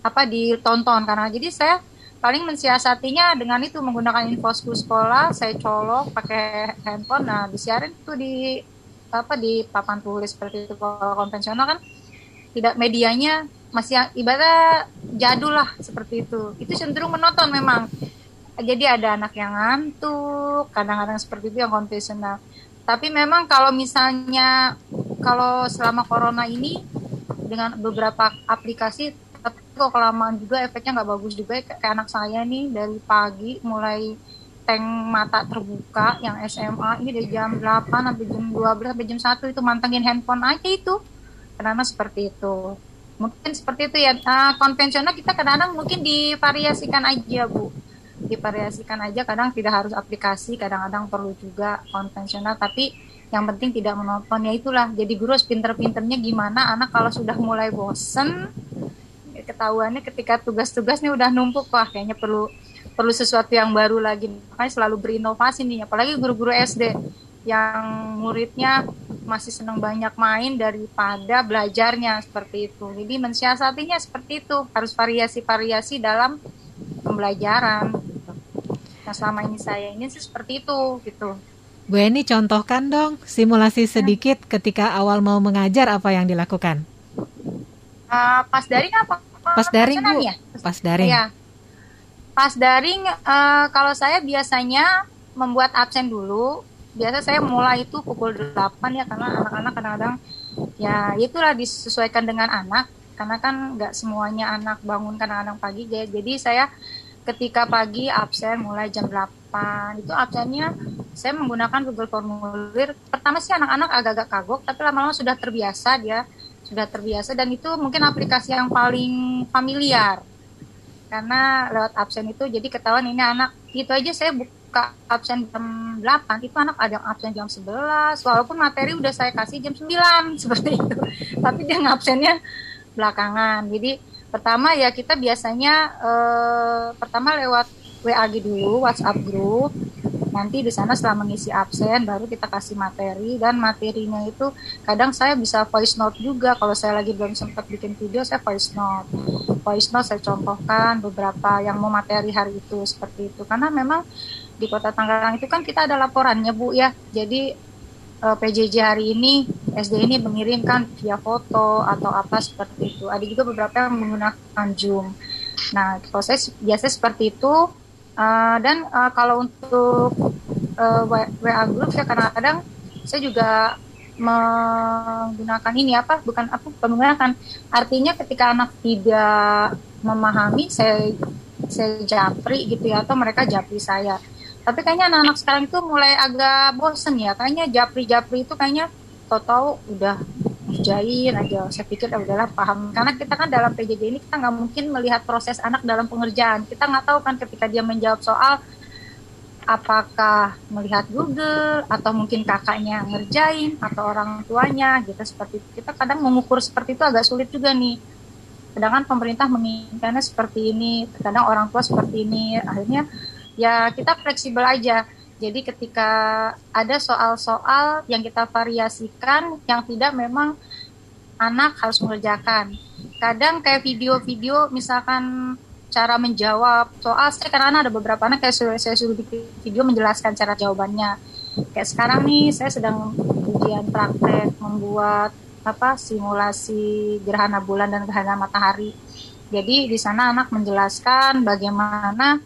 apa ditonton. Karena jadi saya paling mensiasatinya dengan itu menggunakan infokus sekolah saya colok pakai handphone. Nah disiarin itu di apa di papan tulis seperti itu. Kalau konvensional kan tidak medianya masih ibadah jadul lah seperti itu. Itu cenderung menonton memang jadi ada anak yang ngantuk kadang-kadang seperti itu yang konvensional tapi memang kalau misalnya kalau selama corona ini dengan beberapa aplikasi tapi kok kelamaan juga efeknya nggak bagus juga kayak anak saya nih dari pagi mulai tank mata terbuka yang SMA ini dari jam 8 sampai jam 12 sampai jam 1 itu mantengin handphone aja itu. Karena seperti itu. Mungkin seperti itu ya. Nah, konvensional kita kadang-kadang mungkin divariasikan aja bu divariasikan aja kadang tidak harus aplikasi kadang-kadang perlu juga konvensional tapi yang penting tidak menonton. Ya itulah jadi guru harus pinter-pinternya gimana anak kalau sudah mulai bosen ketahuannya ketika tugas-tugasnya udah numpuk wah kayaknya perlu perlu sesuatu yang baru lagi. Makanya selalu berinovasi nih apalagi guru-guru SD yang muridnya masih senang banyak main daripada belajarnya seperti itu. Jadi mensiasatinya seperti itu harus variasi-variasi dalam pembelajaran Nah selama ini saya ini sih seperti itu gitu. Bu Eni contohkan dong simulasi sedikit ketika awal mau mengajar apa yang dilakukan? Uh, pas daring apa? Pas daring Bu. Ya? Pas daring. Ya. Pas daring uh, kalau saya biasanya membuat absen dulu. Biasa saya mulai itu pukul 8 ya karena anak-anak kadang-kadang ya itulah disesuaikan dengan anak karena kan nggak semuanya anak bangun kadang-kadang pagi jadi saya ketika pagi absen mulai jam 8 itu absennya saya menggunakan Google Formulir. Pertama sih anak-anak agak-agak kagok tapi lama-lama sudah terbiasa dia sudah terbiasa. Dan itu mungkin aplikasi yang paling familiar. Karena lewat absen itu jadi ketahuan ini anak. Itu aja saya buka absen jam 8 itu anak ada yang absen jam 11 walaupun materi udah saya kasih jam 9 seperti itu. Tapi dia ngabsennya belakangan. Jadi Pertama ya kita biasanya eh, pertama lewat WAG dulu, WhatsApp group. Nanti di sana setelah mengisi absen baru kita kasih materi dan materinya itu kadang saya bisa voice note juga kalau saya lagi belum sempat bikin video saya voice note. Voice note saya contohkan beberapa yang mau materi hari itu seperti itu karena memang di Kota Tangerang itu kan kita ada laporannya Bu ya. Jadi eh, PJJ hari ini SD ini mengirimkan via foto atau apa seperti itu. Ada juga beberapa yang menggunakan Zoom. Nah, proses biasa seperti itu. Uh, dan uh, kalau untuk uh, WA group ya kadang-kadang saya juga menggunakan ini apa bukan apa menggunakan artinya ketika anak tidak memahami saya saya japri gitu ya atau mereka japri saya tapi kayaknya anak-anak sekarang itu mulai agak bosen ya. Kayaknya japri-japri itu kayaknya tahu-tahu udah ngerjain aja. Saya pikir ya udahlah paham. Karena kita kan dalam PJJ ini kita nggak mungkin melihat proses anak dalam pengerjaan. Kita nggak tahu kan ketika dia menjawab soal apakah melihat Google atau mungkin kakaknya ngerjain atau orang tuanya gitu seperti itu. kita kadang mengukur seperti itu agak sulit juga nih. Sedangkan pemerintah menginginkannya seperti ini kadang orang tua seperti ini. Akhirnya ya kita fleksibel aja. Jadi ketika ada soal-soal yang kita variasikan yang tidak memang anak harus mengerjakan. Kadang kayak video-video misalkan cara menjawab soal saya karena ada beberapa anak kayak saya, saya suruh bikin video menjelaskan cara jawabannya. Kayak sekarang nih saya sedang ujian praktek membuat apa simulasi gerhana bulan dan gerhana matahari. Jadi di sana anak menjelaskan bagaimana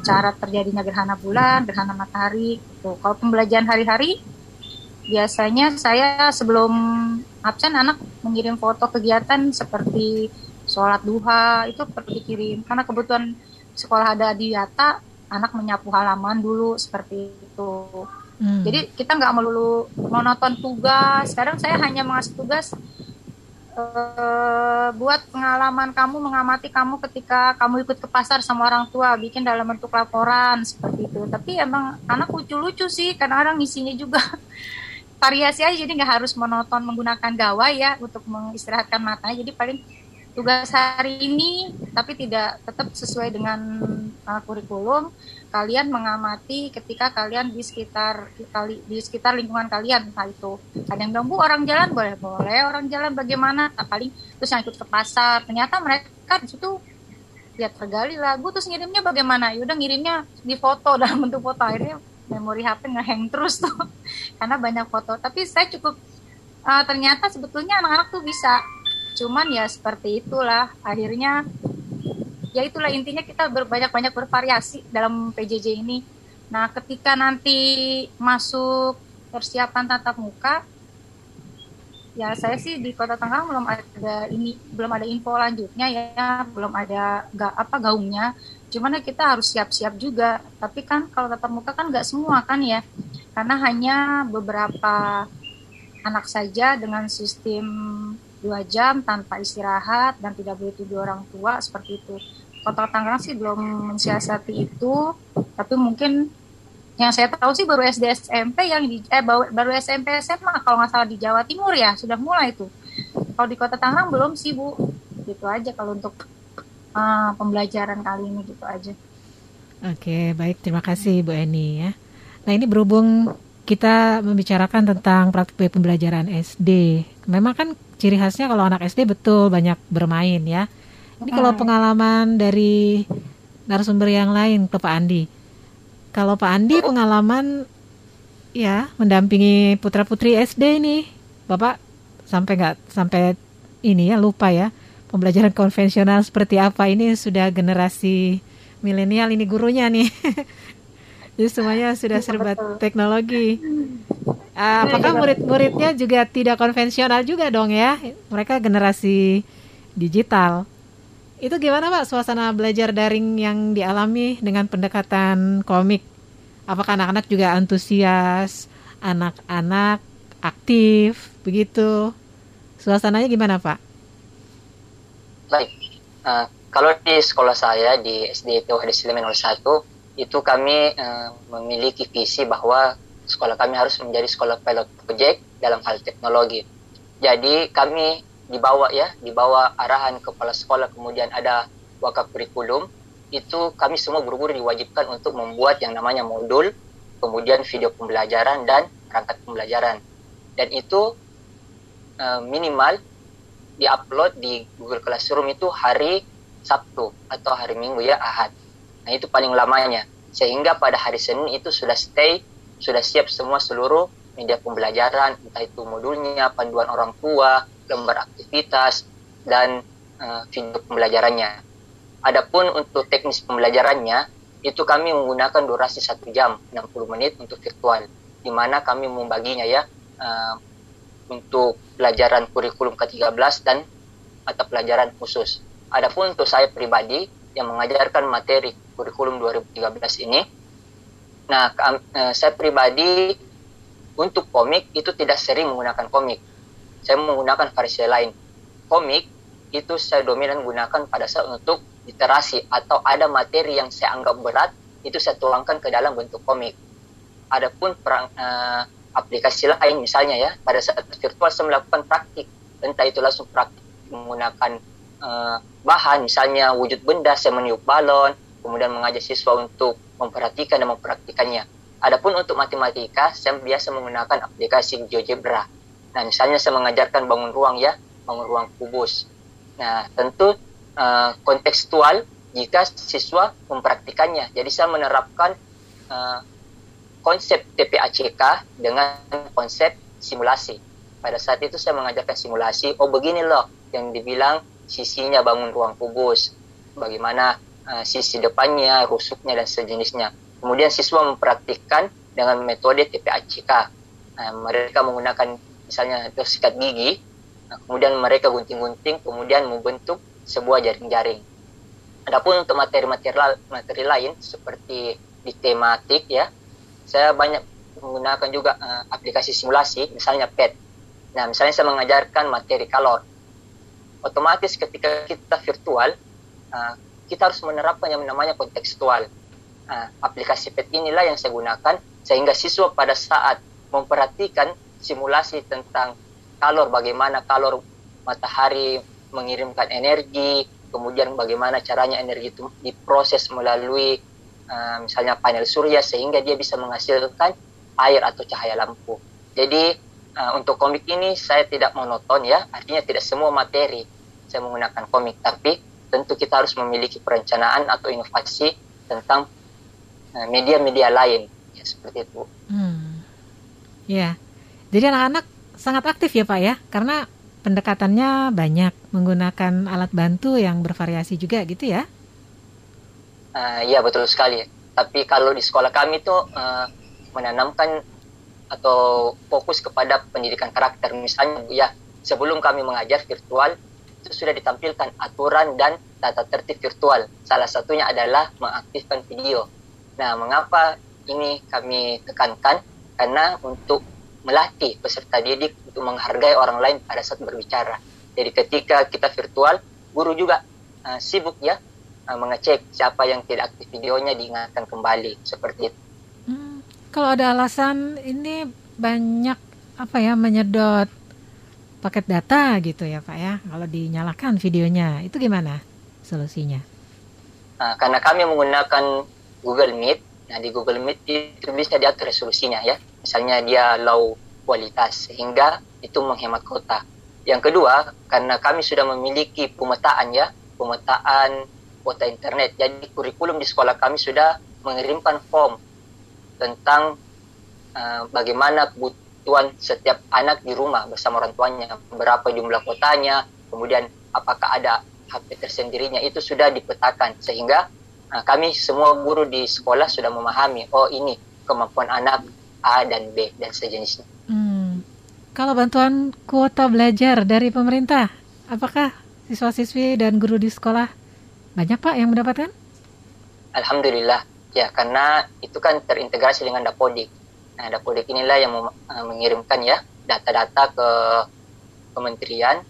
cara terjadinya gerhana bulan, gerhana matahari. Gitu. Kalau pembelajaran hari-hari, biasanya saya sebelum absen anak mengirim foto kegiatan seperti sholat duha itu perlu dikirim karena kebutuhan sekolah ada di data anak menyapu halaman dulu seperti itu Hmm. Jadi kita nggak melulu monoton tugas. Sekarang saya hanya mengasih tugas uh, buat pengalaman kamu mengamati kamu ketika kamu ikut ke pasar sama orang tua, bikin dalam bentuk laporan seperti itu. Tapi emang anak lucu-lucu sih, karena orang ngisinya juga variasi aja, jadi nggak harus monoton menggunakan gawai ya untuk mengistirahatkan matanya. Jadi paling tugas hari ini, tapi tidak tetap sesuai dengan uh, kurikulum kalian mengamati ketika kalian di sekitar di sekitar lingkungan kalian entah itu ada yang bilang orang jalan boleh boleh orang jalan bagaimana? Nah, paling terus yang ikut ke pasar. Ternyata mereka di situ ya tergali lah gue terus ngirimnya bagaimana? Ya udah ngirimnya di foto dalam bentuk foto. Akhirnya memori HP ngehang terus tuh karena banyak foto. Tapi saya cukup uh, ternyata sebetulnya anak-anak tuh bisa. Cuman ya seperti itulah akhirnya ya itulah intinya kita berbanyak-banyak bervariasi dalam PJJ ini. Nah, ketika nanti masuk persiapan tatap muka, ya saya sih di Kota Tangerang belum ada ini, belum ada info lanjutnya ya, belum ada ga, apa gaungnya. Cuman ya kita harus siap-siap juga. Tapi kan kalau tatap muka kan nggak semua kan ya, karena hanya beberapa anak saja dengan sistem dua jam tanpa istirahat dan tidak boleh tidur orang tua seperti itu. Kota Tangerang sih belum mensiasati itu, tapi mungkin yang saya tahu sih baru SD SMP yang di eh baru SMP SMA kalau nggak salah di Jawa Timur ya sudah mulai tuh. Kalau di Kota Tangerang belum sih Bu. Gitu aja kalau untuk uh, pembelajaran kali ini gitu aja. Oke, baik terima kasih Bu Eni ya. Nah ini berhubung kita membicarakan tentang praktik pembelajaran SD. Memang kan ciri khasnya kalau anak SD betul banyak bermain ya. Ini kalau pengalaman dari narasumber yang lain ke Pak Andi. Kalau Pak Andi pengalaman ya mendampingi putra putri SD ini, Bapak sampai nggak sampai ini ya lupa ya pembelajaran konvensional seperti apa ini sudah generasi milenial ini gurunya nih. Jadi semuanya sudah serba teknologi. Apakah murid-muridnya juga tidak konvensional juga dong ya? Mereka generasi digital. Itu gimana Pak suasana belajar daring yang dialami dengan pendekatan komik? Apakah anak-anak juga antusias, anak-anak aktif, begitu? Suasananya gimana Pak? Baik, uh, kalau di sekolah saya di SD Tauhid Siliman 01 itu kami uh, memiliki visi bahwa sekolah kami harus menjadi sekolah pilot project dalam hal teknologi. Jadi kami dibawa ya, dibawa arahan kepala sekolah kemudian ada wakaf kurikulum, itu kami semua guru-guru diwajibkan untuk membuat yang namanya modul, kemudian video pembelajaran dan perangkat pembelajaran. Dan itu uh, minimal diupload di Google Classroom itu hari Sabtu atau hari Minggu ya Ahad. Nah itu paling lamanya. Sehingga pada hari Senin itu sudah stay, sudah siap semua seluruh media pembelajaran, entah itu modulnya, panduan orang tua, gambar aktivitas, dan uh, video pembelajarannya. Adapun untuk teknis pembelajarannya, itu kami menggunakan durasi satu jam, 60 menit untuk virtual, di mana kami membaginya ya uh, untuk pelajaran kurikulum ke-13 dan mata pelajaran khusus. Adapun untuk saya pribadi yang mengajarkan materi kurikulum 2013 ini, nah uh, saya pribadi untuk komik itu tidak sering menggunakan komik saya menggunakan variasi lain. Komik itu saya dominan gunakan pada saat untuk literasi atau ada materi yang saya anggap berat itu saya tuangkan ke dalam bentuk komik. Adapun perang, uh, aplikasi lain misalnya ya pada saat virtual saya melakukan praktik entah itu langsung praktik menggunakan uh, bahan misalnya wujud benda saya meniup balon kemudian mengajak siswa untuk memperhatikan dan mempraktikannya. Adapun untuk matematika saya biasa menggunakan aplikasi GeoGebra Nah, misalnya saya mengajarkan bangun ruang ya, bangun ruang kubus. Nah, tentu uh, kontekstual jika siswa mempraktikannya. Jadi saya menerapkan uh, konsep TPACK dengan konsep simulasi. Pada saat itu saya mengajarkan simulasi, oh begini loh yang dibilang sisinya bangun ruang kubus, bagaimana uh, sisi depannya, rusuknya dan sejenisnya. Kemudian siswa mempraktikkan dengan metode TPACK. Nah, mereka menggunakan misalnya itu sikat gigi, nah, kemudian mereka gunting-gunting, kemudian membentuk sebuah jaring-jaring. Adapun untuk materi-materi materi lain seperti di tematik ya, saya banyak menggunakan juga uh, aplikasi simulasi, misalnya PET. Nah, misalnya saya mengajarkan materi kalor. Otomatis ketika kita virtual, uh, kita harus menerapkan yang namanya kontekstual. Uh, aplikasi PET inilah yang saya gunakan sehingga siswa pada saat memperhatikan simulasi tentang kalor bagaimana kalor matahari mengirimkan energi kemudian bagaimana caranya energi itu diproses melalui uh, misalnya panel surya sehingga dia bisa menghasilkan air atau cahaya lampu jadi uh, untuk komik ini saya tidak monoton ya artinya tidak semua materi saya menggunakan komik tapi tentu kita harus memiliki perencanaan atau inovasi tentang eh, media-media lain ya seperti itu. Hmm. Ya, jadi anak-anak sangat aktif ya Pak ya, karena pendekatannya banyak menggunakan alat bantu yang bervariasi juga gitu ya? Uh, ya betul sekali. Tapi kalau di sekolah kami itu uh, menanamkan atau fokus kepada pendidikan karakter. Misalnya ya sebelum kami mengajar virtual itu sudah ditampilkan aturan dan tata tertib virtual. Salah satunya adalah mengaktifkan video. Nah, mengapa ini kami tekankan? Karena untuk melatih peserta didik untuk menghargai orang lain pada saat berbicara. Jadi ketika kita virtual, guru juga uh, sibuk ya uh, mengecek siapa yang tidak aktif videonya diingatkan kembali seperti itu. Hmm, kalau ada alasan ini banyak apa ya menyedot paket data gitu ya Pak ya kalau dinyalakan videonya itu gimana solusinya? Uh, karena kami menggunakan Google Meet, nah di Google Meet itu bisa diatur resolusinya ya misalnya dia low kualitas sehingga itu menghemat kota. Yang kedua, karena kami sudah memiliki pemetaan ya, pemetaan kuota internet. Jadi kurikulum di sekolah kami sudah mengirimkan form tentang uh, bagaimana kebutuhan setiap anak di rumah bersama orang tuanya, berapa jumlah kotanya, kemudian apakah ada HP tersendirinya itu sudah dipetakan sehingga uh, kami semua guru di sekolah sudah memahami oh ini kemampuan anak A dan B dan sejenisnya. Hmm. Kalau bantuan kuota belajar dari pemerintah, apakah siswa-siswi dan guru di sekolah banyak Pak yang mendapatkan? Alhamdulillah, ya karena itu kan terintegrasi dengan Dapodik. Nah, Dapodik inilah yang eh, mengirimkan ya data-data ke kementerian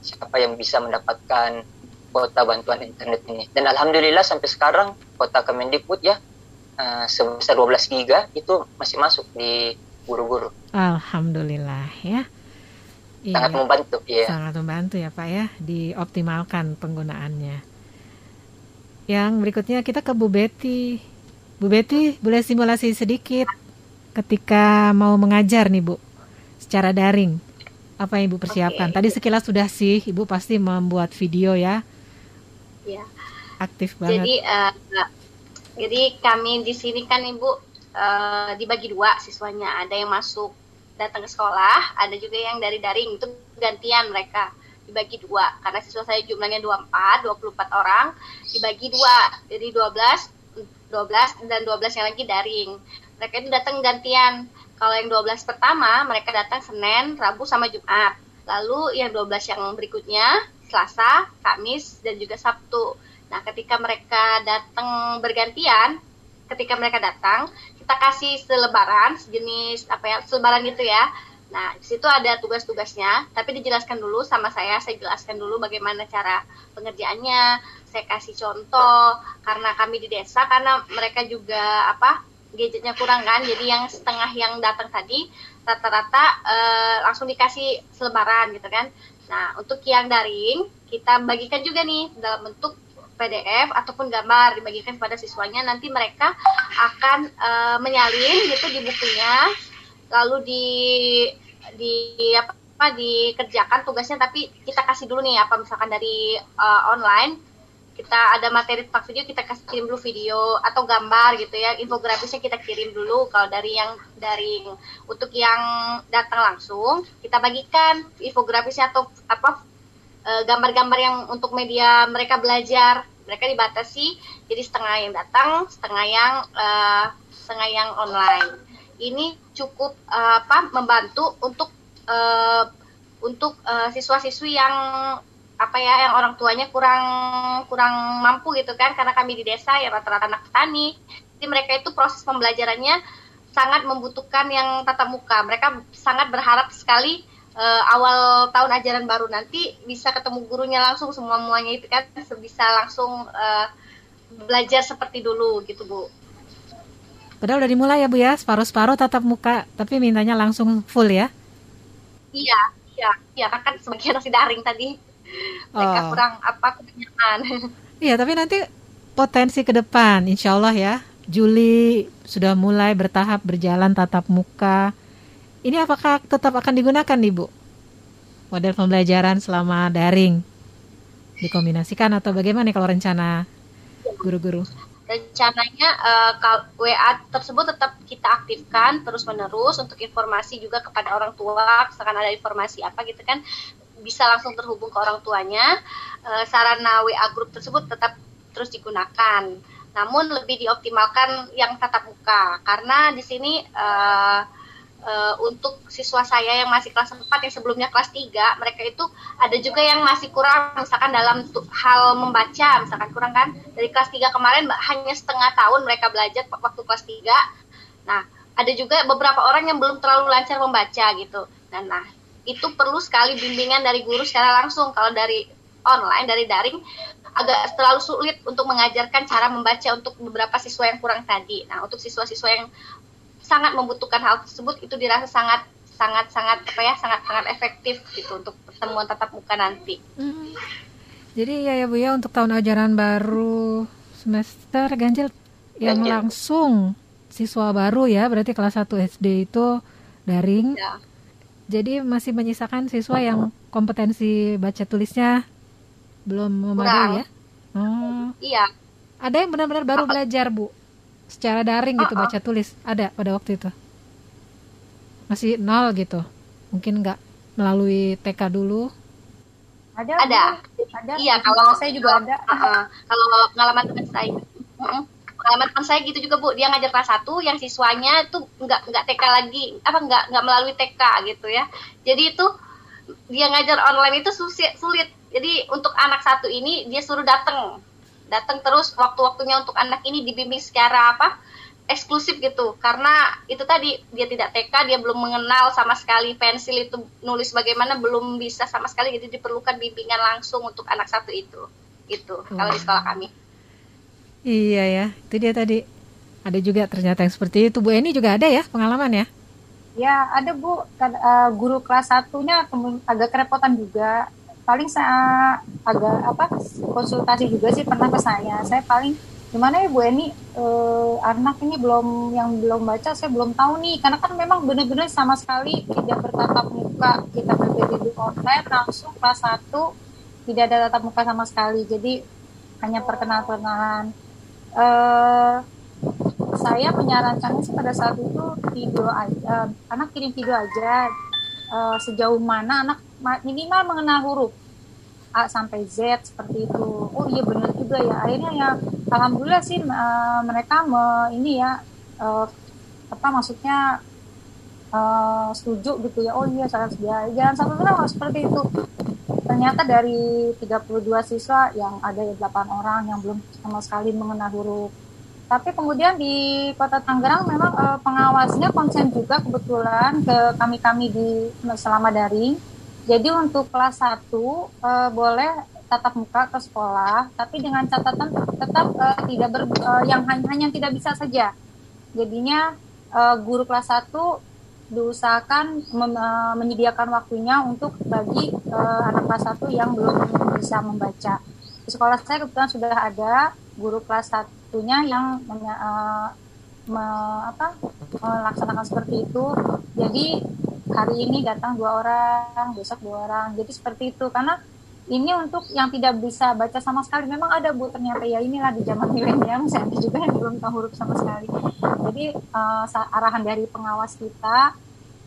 siapa yang bisa mendapatkan kuota bantuan internet ini. Dan alhamdulillah sampai sekarang kuota Kemendikbud ya uh, sebesar 12 giga itu masih masuk di guru-guru. Alhamdulillah ya. Sangat iya, membantu ya. Sangat membantu ya Pak ya dioptimalkan penggunaannya. Yang berikutnya kita ke Bu Betty. Bu Betty boleh simulasi sedikit ketika mau mengajar nih Bu secara daring. Apa yang Ibu persiapkan? Okay. Tadi sekilas sudah sih Ibu pasti membuat video ya. Ya. Aktif banget. Jadi uh, jadi kami di sini kan Ibu uh, dibagi dua siswanya. Ada yang masuk datang ke sekolah, ada juga yang dari daring itu gantian mereka dibagi dua karena siswa saya jumlahnya 24, 24 orang dibagi dua jadi 12 12 dan 12 yang lagi daring. Mereka itu datang gantian. Kalau yang 12 pertama mereka datang Senin, Rabu sama Jumat. Lalu yang 12 yang berikutnya Selasa, Kamis dan juga Sabtu. Nah, ketika mereka datang bergantian, ketika mereka datang, kita kasih selebaran sejenis apa ya selebaran gitu ya. Nah di situ ada tugas-tugasnya tapi dijelaskan dulu sama saya saya jelaskan dulu bagaimana cara pengerjaannya. Saya kasih contoh karena kami di desa karena mereka juga apa gadgetnya kurang kan jadi yang setengah yang datang tadi rata-rata eh, langsung dikasih selebaran gitu kan. Nah untuk yang daring kita bagikan juga nih dalam bentuk PDF ataupun gambar dibagikan kepada siswanya nanti mereka akan uh, menyalin gitu di bukunya lalu di di apa, apa dikerjakan tugasnya. Tapi kita kasih dulu nih apa misalkan dari uh, online kita ada materi tentang video kita kasih kirim dulu video atau gambar gitu ya. Infografisnya kita kirim dulu. Kalau dari yang dari untuk yang datang langsung kita bagikan infografisnya atau apa Eh, gambar-gambar yang untuk media mereka belajar mereka dibatasi jadi setengah yang datang setengah yang uh, setengah yang online. Ini cukup uh, apa membantu untuk uh, untuk siswa-siswi yang apa ya yang orang tuanya kurang kurang mampu gitu kan karena kami di desa ya rata-rata anak petani. Jadi mereka itu proses pembelajarannya sangat membutuhkan yang tatap muka. Mereka sangat berharap sekali uh, awal tahun ajaran baru nanti bisa ketemu gurunya langsung semua muanya itu kan bisa langsung uh, belajar seperti dulu gitu bu. Padahal udah dimulai ya bu ya separuh-separuh tatap muka tapi mintanya langsung full ya? Iya iya iya kan sebagian masih daring tadi mereka oh. kurang apa kebanyakan. Iya tapi nanti potensi ke depan insya Allah ya Juli sudah mulai bertahap berjalan tatap muka ini apakah tetap akan digunakan nih Bu? Model pembelajaran selama daring dikombinasikan atau bagaimana kalau rencana guru-guru? rencananya uh, WA tersebut tetap kita aktifkan terus menerus untuk informasi juga kepada orang tua misalkan ada informasi apa gitu kan bisa langsung terhubung ke orang tuanya uh, sarana WA grup tersebut tetap terus digunakan namun lebih dioptimalkan yang tatap muka karena di sini uh, uh, untuk siswa saya yang masih kelas 4 yang sebelumnya kelas 3 mereka itu ada juga yang masih kurang. Misalkan dalam hal membaca misalkan kurang kan? Dari kelas 3 kemarin hanya setengah tahun mereka belajar waktu kelas 3 nah ada juga beberapa orang yang belum terlalu lancar membaca gitu. Nah, nah itu perlu sekali bimbingan dari guru secara langsung. Kalau dari online dari daring agak terlalu sulit untuk mengajarkan cara membaca untuk beberapa siswa yang kurang tadi. Nah, untuk siswa-siswa yang sangat membutuhkan hal tersebut itu dirasa sangat sangat sangat apa ya sangat sangat efektif gitu untuk pertemuan tatap muka nanti. Hmm. Jadi ya ya Bu ya untuk tahun ajaran baru semester ganjil yang ganjil. langsung siswa baru ya berarti kelas 1 SD itu daring. Ya. Jadi masih menyisakan siswa yang kompetensi baca tulisnya belum memadai ya? Oh. Iya. Ada yang benar-benar baru belajar, Bu? Secara daring gitu uh -uh. baca tulis. Ada pada waktu itu. Masih nol gitu. Mungkin nggak melalui TK dulu. Ada ada. ada. Iya kalau saya juga ada. Uh, uh, kalau pengalaman teman saya uh, pengalaman teman saya gitu juga bu. Dia ngajar kelas satu yang siswanya tuh nggak nggak TK lagi. Apa nggak nggak melalui TK gitu ya. Jadi itu dia ngajar online itu sulit sulit. Jadi untuk anak satu ini dia suruh datang datang terus waktu-waktunya untuk anak ini dibimbing secara apa eksklusif gitu. Karena itu tadi dia tidak TK dia belum mengenal sama sekali pensil itu nulis bagaimana belum bisa sama sekali jadi diperlukan bimbingan langsung untuk anak satu itu itu hmm. kalau di sekolah kami. Iya ya itu dia tadi. Ada juga ternyata yang seperti itu. Bu Eni juga ada ya pengalaman ya? Ya ada Bu. Kan, uh, guru kelas satunya agak kerepotan juga paling saya agak apa konsultasi juga sih pernah ke saya. Saya paling gimana ya Bu Eni? Eh, anak ini belum yang belum baca saya belum tahu nih. Karena kan memang benar-benar sama sekali tidak bertatap muka. Kita di online langsung kelas satu tidak ada tatap muka sama sekali. Jadi hanya perkenalan-perkenalan. Eh, saya menyarankannya sih pada saat itu video aja, anak kirim video aja. Uh, sejauh mana anak minimal mengenal huruf A sampai Z seperti itu. Oh iya benar juga ya. Akhirnya ya alhamdulillah sih uh, mereka me, ini ya uh, apa maksudnya uh, setuju gitu ya. Oh iya sangat dia jangan sampai benar seperti itu. Ternyata dari 32 siswa yang ada 8 orang yang belum sama sekali mengenal huruf tapi kemudian di Kota Tangerang memang uh, pengawasnya konsen juga kebetulan ke kami-kami di selama daring. Jadi untuk kelas 1 uh, eh, boleh tatap muka ke sekolah, tapi dengan catatan tetap uh, tidak ber, uh, yang hanya, hanya tidak bisa saja. Jadinya uh, guru kelas 1 diusahakan mem, uh, menyediakan waktunya untuk bagi uh, anak kelas 1 yang belum bisa membaca. Di sekolah saya kebetulan sudah ada guru kelas 1 waktunya yang uh, me, apa, melaksanakan seperti itu. Jadi hari ini datang dua orang, besok dua orang. Jadi seperti itu karena ini untuk yang tidak bisa baca sama sekali. Memang ada bu ternyata ya inilah di zaman milenial saya juga yang belum tahu huruf sama sekali. Jadi uh, arahan dari pengawas kita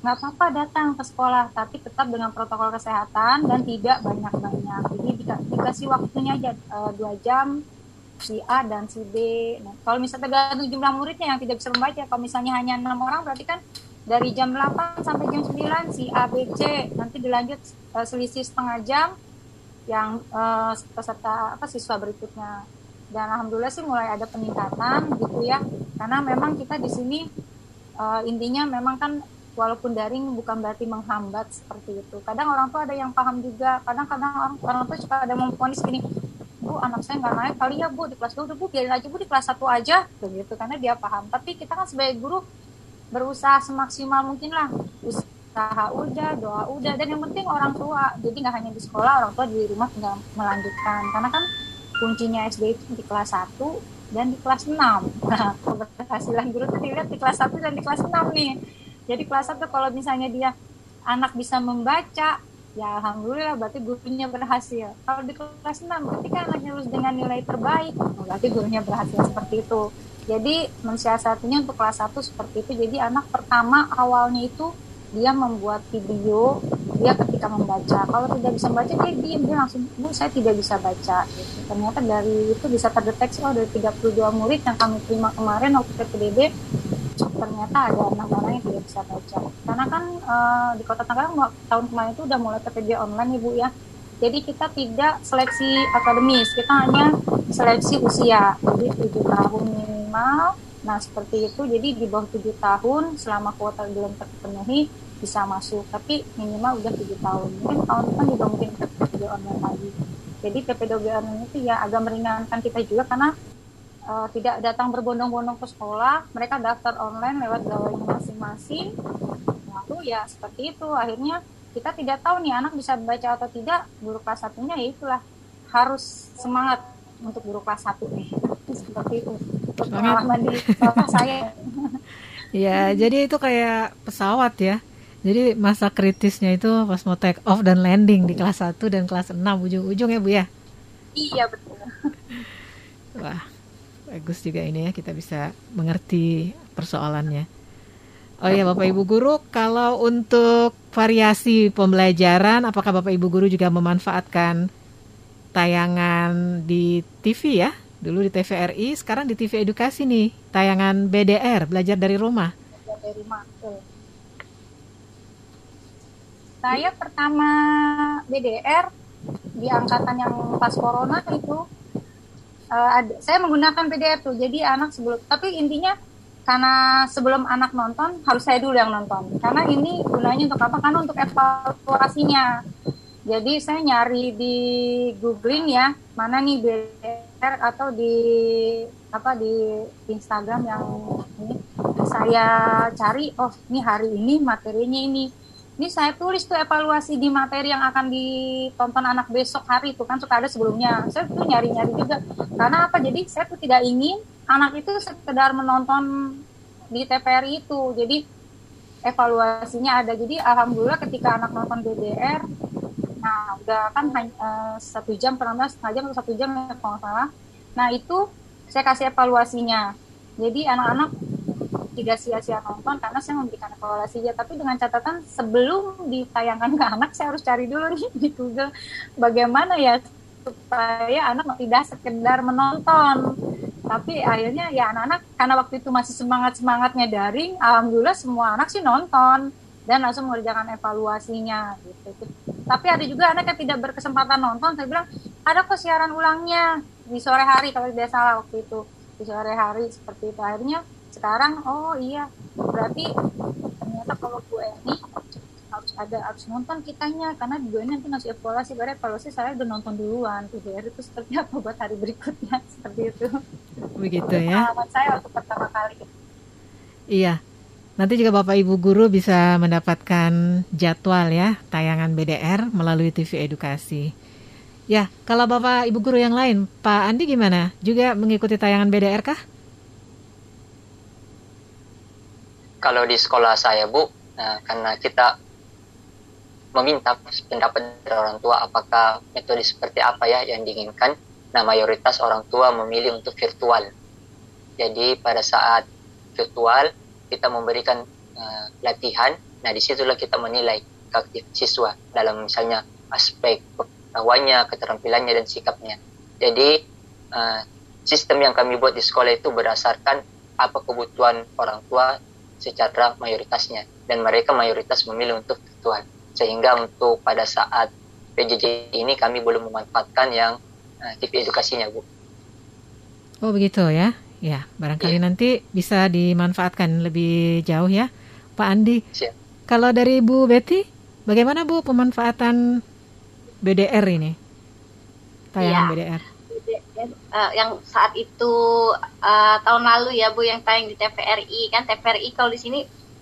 nggak apa-apa datang ke sekolah tapi tetap dengan protokol kesehatan dan tidak banyak-banyak. Jadi dikasih waktunya aja uh, dua jam si A dan si B. Nah, kalau misalnya tergantung jumlah muridnya yang tidak bisa membaca, kalau misalnya hanya enam orang berarti kan dari jam 8 sampai jam 9 si A, B, C, nanti dilanjut uh, selisih setengah jam yang uh, peserta apa siswa berikutnya. Dan alhamdulillah sih mulai ada peningkatan gitu ya, karena memang kita di sini uh, intinya memang kan walaupun daring bukan berarti menghambat seperti itu. Kadang orang tua ada yang paham juga, kadang-kadang orang, orang tua suka ada memponis gini, bu anak saya nggak naik kali ya bu di kelas 2 udah bu biarin aja bu di kelas 1 aja. Begitu karena dia paham. Tapi kita kan sebagai guru berusaha semaksimal mungkin lah. Usaha udah doa udah. Dan yang penting orang tua. Jadi nggak hanya di sekolah orang tua di rumah tinggal melanjutkan. Karena kan kuncinya SD itu di kelas 1 dan di kelas 6 nah keberhasilan guru itu dilihat di kelas 1 dan di kelas 6 nih. Jadi kelas 1 kalau misalnya dia anak bisa membaca ya alhamdulillah berarti gurunya berhasil. Kalau di kelas 6 ketika anaknya lulus dengan nilai terbaik berarti gurunya berhasil seperti itu jadi mensiasatinya untuk kelas 1 seperti itu. Jadi anak pertama awalnya itu dia membuat video dia ketika membaca. Kalau tidak bisa membaca dia diam dia langsung bu saya tidak bisa baca. Gitu. ternyata dari itu bisa terdeteksi oh dari 32 murid yang kami terima kemarin waktu PPDB ternyata ada anak orang yang tidak bisa baca. Karena kan uh, di kota Tangerang tahun kemarin itu udah mulai PPJ online ibu ya jadi kita tidak seleksi akademis kita hanya seleksi usia. Jadi tujuh tahun minimal. Nah seperti itu. Jadi di bawah tujuh tahun selama kuota belum terpenuhi bisa masuk. Tapi minimal udah tujuh tahun. Mungkin tahun depan juga mungkin PPJ online lagi. Jadi PPDB online itu ya agak meringankan kita juga karena uh, tidak datang berbondong-bondong ke sekolah, mereka daftar online lewat gawainya masing-masing. Lalu ya seperti itu, akhirnya kita tidak tahu nih anak bisa baca atau tidak. Guru kelas satunya ya itulah harus semangat untuk guru kelas satu nih. Seperti itu. Pengalaman di sekolah saya. Ya, jadi itu kayak pesawat ya. Jadi masa kritisnya itu pas mau take off dan landing di kelas 1 dan kelas 6 ujung-ujung ya Bu ya? Iya betul. Wah, bagus juga ini ya kita bisa mengerti persoalannya. Oh ya Bapak Ibu guru, kalau untuk variasi pembelajaran, apakah Bapak Ibu guru juga memanfaatkan tayangan di TV ya? Dulu di TVRI, sekarang di TV Edukasi nih, tayangan BDR, belajar dari rumah. Belajar dari rumah. Saya pertama BDR di angkatan yang pas corona itu ada, saya menggunakan PDF tuh jadi anak sebelum tapi intinya karena sebelum anak nonton harus saya dulu yang nonton. Karena ini gunanya untuk apa? Karena untuk evaluasinya. Jadi saya nyari di googling ya mana nih BR atau di apa di Instagram yang ini. Saya cari oh ini hari ini materinya ini. Ini saya tulis tuh evaluasi di materi yang akan ditonton anak besok hari itu kan suka ada sebelumnya. Saya tuh nyari-nyari juga. Karena apa? Jadi saya tuh tidak ingin anak itu sekedar menonton di TVRI itu. Jadi evaluasinya ada. Jadi alhamdulillah ketika anak nonton BDR nah udah kan uh, satu jam pernah setengah jam atau satu jam kalau salah. Nah itu saya kasih evaluasinya. Jadi anak-anak tidak sia-sia nonton karena saya memberikan evaluasi ya tapi dengan catatan sebelum ditayangkan ke anak saya harus cari dulu nih di Google bagaimana ya supaya anak tidak sekedar menonton tapi akhirnya ya anak-anak karena waktu itu masih semangat semangatnya daring alhamdulillah semua anak sih nonton. Dan langsung mengerjakan evaluasinya gitu. Tapi ada juga anak yang tidak berkesempatan nonton saya bilang ada kok siaran ulangnya di sore hari kalau tidak salah waktu itu. Di sore hari seperti itu. Akhirnya sekarang oh iya berarti ternyata kalau Bu harus ada harus nonton kitanya karena Eni nanti ngasih evaluasi karena evaluasi saya udah nonton duluan TVR itu seperti apa buat hari berikutnya seperti itu begitu ya pengalaman saya waktu pertama kali iya Nanti juga Bapak Ibu guru bisa mendapatkan jadwal ya tayangan BDR melalui TV Edukasi. Ya, kalau Bapak Ibu guru yang lain, Pak Andi gimana? Juga mengikuti tayangan BDR kah? Kalau di sekolah saya, Bu, nah, karena kita meminta pendapat dari orang tua apakah metode seperti apa ya yang diinginkan, nah mayoritas orang tua memilih untuk virtual. Jadi pada saat virtual, kita memberikan uh, latihan, nah di situlah kita menilai keaktif siswa dalam misalnya aspek pengetahuannya, keterampilannya dan sikapnya. Jadi uh, sistem yang kami buat di sekolah itu berdasarkan apa kebutuhan orang tua secara mayoritasnya dan mereka mayoritas memilih untuk virtual sehingga untuk pada saat PJJ ini kami belum memanfaatkan yang uh, TV edukasinya bu. Oh begitu ya. Ya, barangkali ya. nanti bisa dimanfaatkan lebih jauh ya, Pak Andi. Siap. Kalau dari Bu Betty, bagaimana Bu pemanfaatan BDR ini? Tayangan ya. BDR. Uh, yang saat itu uh, tahun lalu ya Bu yang tayang di TVRI kan TVRI kalau di sini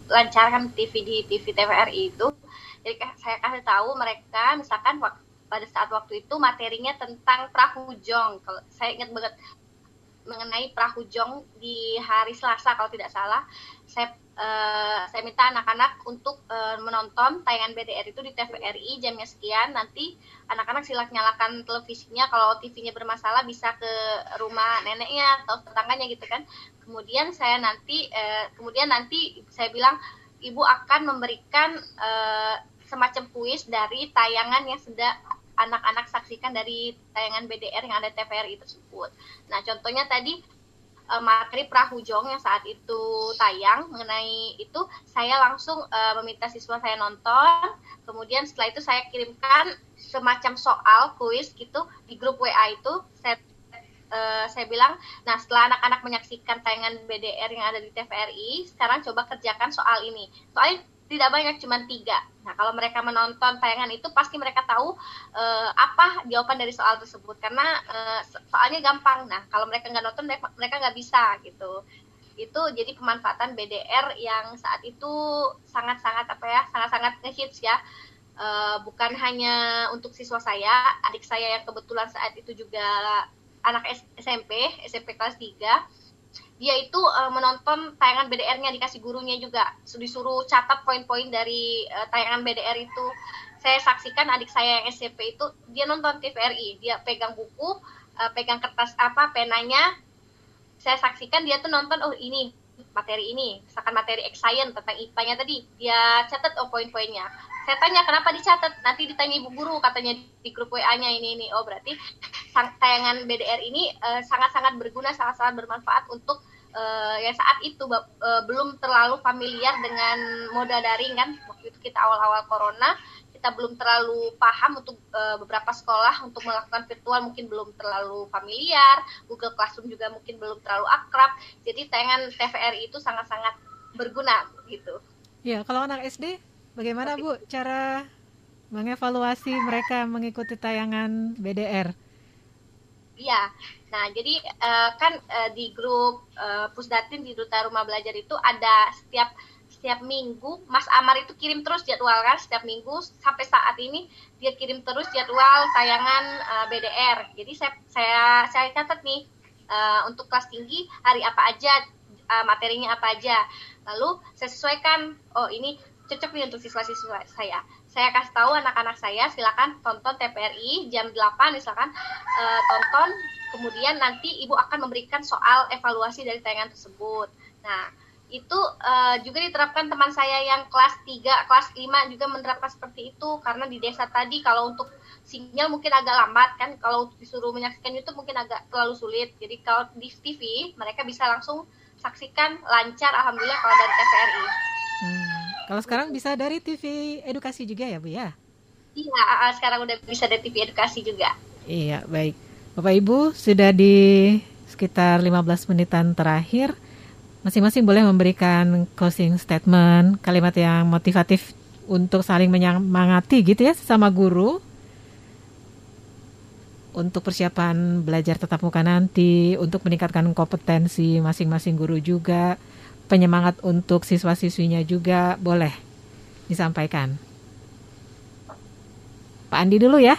lancarkan TV di TV TVRI itu jadi saya kasih tahu mereka misalkan pada saat waktu itu materinya tentang perahu jong kalau saya ingat banget mengenai perahu jong di hari Selasa kalau tidak salah. Saya uh, saya minta anak-anak untuk uh, menonton tayangan BDR itu di TVRI jamnya sekian. Nanti anak-anak silak nyalakan televisinya. Kalau TV-nya bermasalah bisa ke rumah neneknya atau tetangganya gitu kan. Kemudian saya nanti uh, kemudian nanti saya bilang ibu akan memberikan semacam kuis dari tayangan yang sudah anak-anak saksikan dari tayangan BDR yang ada TVRI tersebut. Nah, contohnya tadi uh, materi perahu jong yang saat itu tayang mengenai itu saya langsung uh, meminta siswa saya nonton. Kemudian setelah itu saya kirimkan semacam soal kuis gitu di grup WA itu. Saya uh, saya bilang nah setelah anak-anak menyaksikan tayangan BDR yang ada di TVRI sekarang coba kerjakan soal ini. Soalnya tidak banyak cuma tiga. Nah kalau mereka menonton tayangan itu pasti mereka tahu uh, apa jawaban dari soal tersebut. Karena uh, soalnya gampang. Nah kalau mereka nggak nonton mereka nggak bisa gitu. Itu jadi pemanfaatan BDR yang saat itu sangat-sangat apa ya sangat-sangat ngehits ya. Uh, bukan hanya untuk siswa saya adik saya yang kebetulan saat itu juga anak SMP SMP kelas 3 dia itu uh, menonton tayangan BDR-nya dikasih gurunya juga. Disuruh catat poin-poin dari uh, tayangan BDR itu. Saya saksikan adik saya yang SMP itu dia nonton TVRI dia pegang buku uh, pegang kertas apa penanya. Saya saksikan dia tuh nonton oh ini materi ini. Misalkan materi science tentang IPA-nya tadi dia catat oh poin-poinnya. Saya tanya kenapa dicatat? Nanti ditanya ibu guru katanya di grup WA-nya ini ini. Oh berarti tayangan BDR ini sangat-sangat uh, berguna sangat-sangat bermanfaat untuk uh, ya saat itu uh, belum terlalu familiar dengan moda daring kan. Waktu itu kita awal-awal corona kita belum terlalu paham untuk uh, beberapa sekolah untuk melakukan virtual mungkin belum terlalu familiar. Google Classroom juga mungkin belum terlalu akrab. Jadi tayangan TVRI itu sangat-sangat berguna gitu. Ya kalau anak SD bagaimana Bu cara mengevaluasi mereka mengikuti tayangan BDR Iya, Nah, jadi uh, kan uh, di grup uh, Pusdatin di Duta Rumah Belajar itu ada setiap setiap minggu Mas Amar itu kirim terus jadwal kan setiap minggu sampai saat ini dia kirim terus jadwal tayangan uh, BDR. Jadi saya saya saya catat nih uh, untuk kelas tinggi hari apa aja uh, materinya apa aja. Lalu saya sesuaikan oh ini cocok nih untuk siswa-siswa saya. Saya kasih tahu anak-anak saya silakan tonton TPRI jam 8 misalkan uh, tonton kemudian nanti ibu akan memberikan soal evaluasi dari tayangan tersebut. Nah, itu uh, juga diterapkan teman saya yang kelas 3, kelas 5 juga menerapkan seperti itu karena di desa tadi kalau untuk sinyal mungkin agak lambat kan kalau disuruh menyaksikan YouTube mungkin agak terlalu sulit. Jadi kalau di TV mereka bisa langsung saksikan lancar alhamdulillah kalau dari TVRI. Kalau sekarang bisa dari TV edukasi juga ya, Bu ya? Iya, sekarang udah bisa dari TV edukasi juga. Iya, baik. Bapak Ibu, sudah di sekitar 15 menitan terakhir. Masing-masing boleh memberikan closing statement, kalimat yang motivatif untuk saling menyemangati gitu ya sesama guru untuk persiapan belajar tetap muka nanti, untuk meningkatkan kompetensi masing-masing guru juga, penyemangat untuk siswa-siswinya juga boleh disampaikan. Pak Andi dulu ya.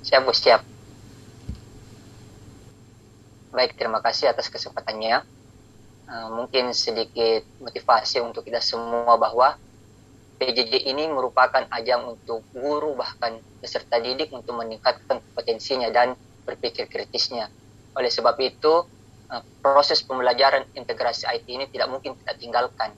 Siap, Bu, siap. Baik, terima kasih atas kesempatannya. Uh, mungkin sedikit motivasi untuk kita semua bahwa PJJ ini merupakan ajang untuk guru bahkan peserta didik untuk meningkatkan kompetensinya dan berpikir kritisnya. Oleh sebab itu, eh, proses pembelajaran integrasi IT ini tidak mungkin kita tinggalkan.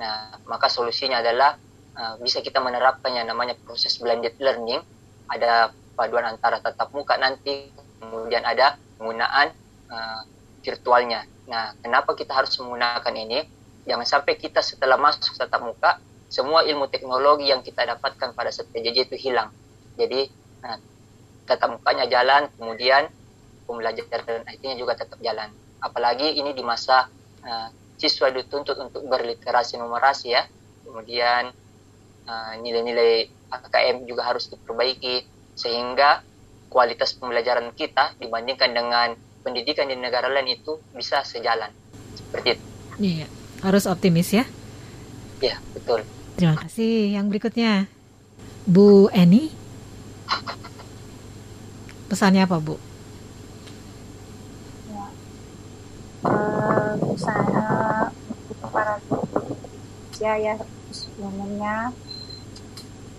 Nah, maka solusinya adalah eh, bisa kita menerapkan yang namanya proses blended learning. Ada paduan antara tatap muka nanti, kemudian ada penggunaan uh, virtualnya. Nah, kenapa kita harus menggunakan ini? Jangan sampai kita setelah masuk tatap muka semua ilmu teknologi yang kita dapatkan pada saat PJJ itu hilang. Jadi nah, tetap mukanya jalan, kemudian pembelajaran IT-nya juga tetap jalan. Apalagi ini di masa uh, siswa dituntut untuk berliterasi numerasi ya, kemudian uh, nilai-nilai AKM juga harus diperbaiki sehingga kualitas pembelajaran kita dibandingkan dengan pendidikan di negara lain itu bisa sejalan seperti itu. Iya, harus optimis ya. Iya, betul. Terima kasih. Yang berikutnya, Bu Eni. Pesannya apa, Bu? Ya, uh, untuk para ya ya umumnya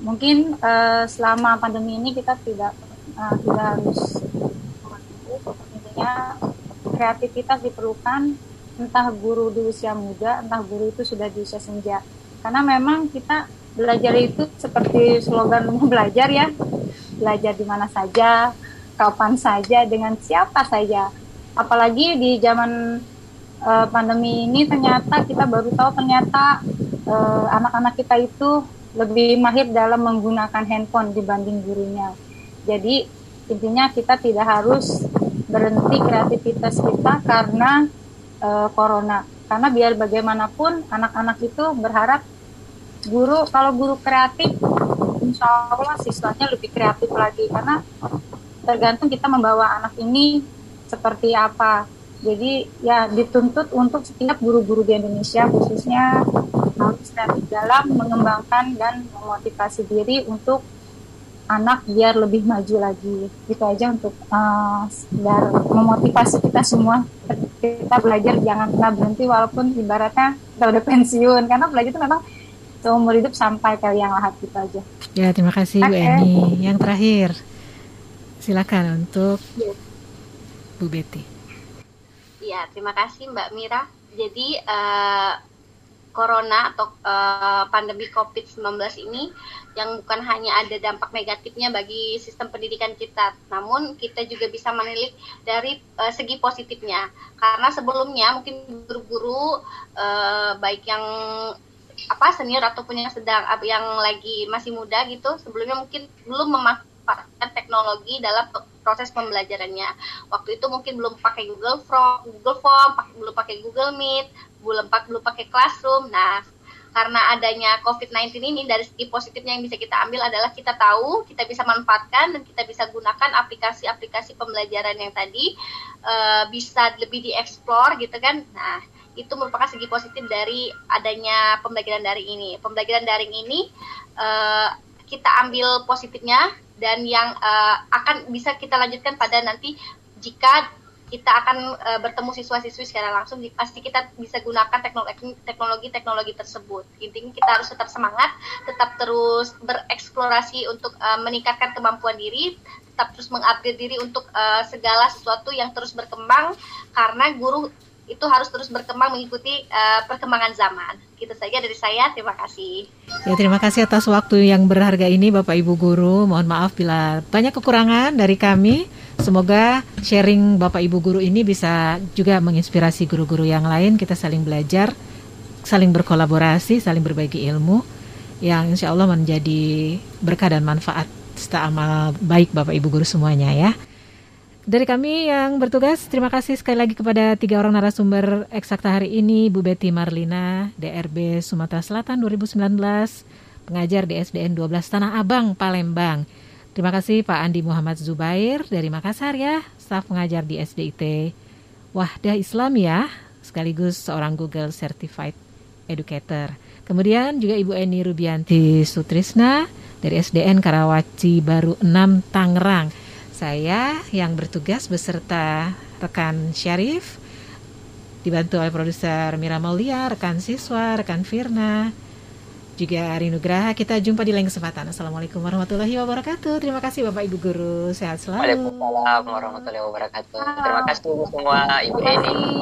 mungkin uh, selama pandemi ini kita tidak uh, tidak harus intinya kreativitas diperlukan entah guru di usia muda entah guru itu sudah di usia senja. Karena memang kita belajar itu seperti slogan rumah belajar ya. Belajar di mana saja kapan saja dengan siapa saja apalagi di zaman uh, pandemi ini ternyata kita baru tahu ternyata uh, anak-anak kita itu lebih mahir dalam menggunakan handphone dibanding gurunya. Jadi intinya kita tidak harus berhenti kreativitas kita karena uh, corona. Karena biar bagaimanapun anak-anak itu berharap guru kalau guru kreatif insya Allah siswanya lebih kreatif lagi. Karena tergantung kita membawa anak ini seperti apa. Jadi ya dituntut untuk setiap guru-guru di Indonesia khususnya harus kreatif dalam mengembangkan dan memotivasi diri untuk anak biar lebih maju lagi. Gitu aja untuk uh, biar memotivasi kita semua. Kita belajar jangan pernah berhenti walaupun ibaratnya kita udah pensiun. Karena belajar itu memang seumur hidup sampai ke yang lahat gitu aja. Ya terima kasih okay. Bu Eni. Yang terakhir silakan untuk ya. Bu Betty ya terima kasih Mbak Mira jadi uh, corona atau uh, pandemi COVID-19 ini yang bukan hanya ada dampak negatifnya bagi sistem pendidikan kita, namun kita juga bisa menilik dari uh, segi positifnya. Karena sebelumnya mungkin guru-guru uh, baik yang apa senior ataupun yang sedang yang lagi masih muda gitu, sebelumnya mungkin belum memanfaatkan teknologi dalam proses pembelajarannya. Waktu itu mungkin belum pakai Google Form, Google Form, belum pakai Google Meet, belum belum pakai Classroom. Nah, karena adanya COVID-19 ini dari segi positifnya yang bisa kita ambil adalah kita tahu, kita bisa manfaatkan dan kita bisa gunakan aplikasi-aplikasi pembelajaran yang tadi uh, bisa lebih dieksplor gitu kan. Nah, itu merupakan segi positif dari adanya pembelajaran daring ini. Pembelajaran daring ini uh, kita ambil positifnya dan yang uh, akan bisa kita lanjutkan pada nanti jika kita akan uh, bertemu siswa-siswi secara langsung pasti kita bisa gunakan teknologi teknologi-teknologi tersebut. Intinya kita harus tetap semangat, tetap terus bereksplorasi untuk uh, meningkatkan kemampuan diri, tetap terus mengupgrade diri untuk uh, segala sesuatu yang terus berkembang karena guru itu harus terus berkembang mengikuti uh, perkembangan zaman. Gitu saja dari saya. Terima kasih. Ya, terima kasih atas waktu yang berharga ini Bapak Ibu guru. Mohon maaf bila banyak kekurangan dari kami. Semoga sharing Bapak Ibu guru ini bisa juga menginspirasi guru-guru yang lain. Kita saling belajar, saling berkolaborasi, saling berbagi ilmu yang insya Allah menjadi berkah dan manfaat serta amal baik Bapak Ibu guru semuanya ya. Dari kami yang bertugas, terima kasih sekali lagi kepada tiga orang narasumber eksakta hari ini, Bu Betty Marlina, DRB Sumatera Selatan 2019, pengajar di SDN 12 Tanah Abang, Palembang. Terima kasih Pak Andi Muhammad Zubair dari Makassar ya, staf pengajar di SDIT Wahdah Islam ya, sekaligus seorang Google Certified Educator. Kemudian juga Ibu Eni Rubianti Sutrisna dari SDN Karawaci Baru 6 Tangerang. Saya yang bertugas beserta rekan Syarif dibantu oleh produser Mira Maulia, rekan siswa, rekan Firna, juga Ari Nugraha. Kita jumpa di lain kesempatan. Assalamualaikum warahmatullahi wabarakatuh. Terima kasih Bapak Ibu Guru. Sehat selalu. Waalaikumsalam warahmatullahi wabarakatuh. Terima kasih semua Ibu Eni.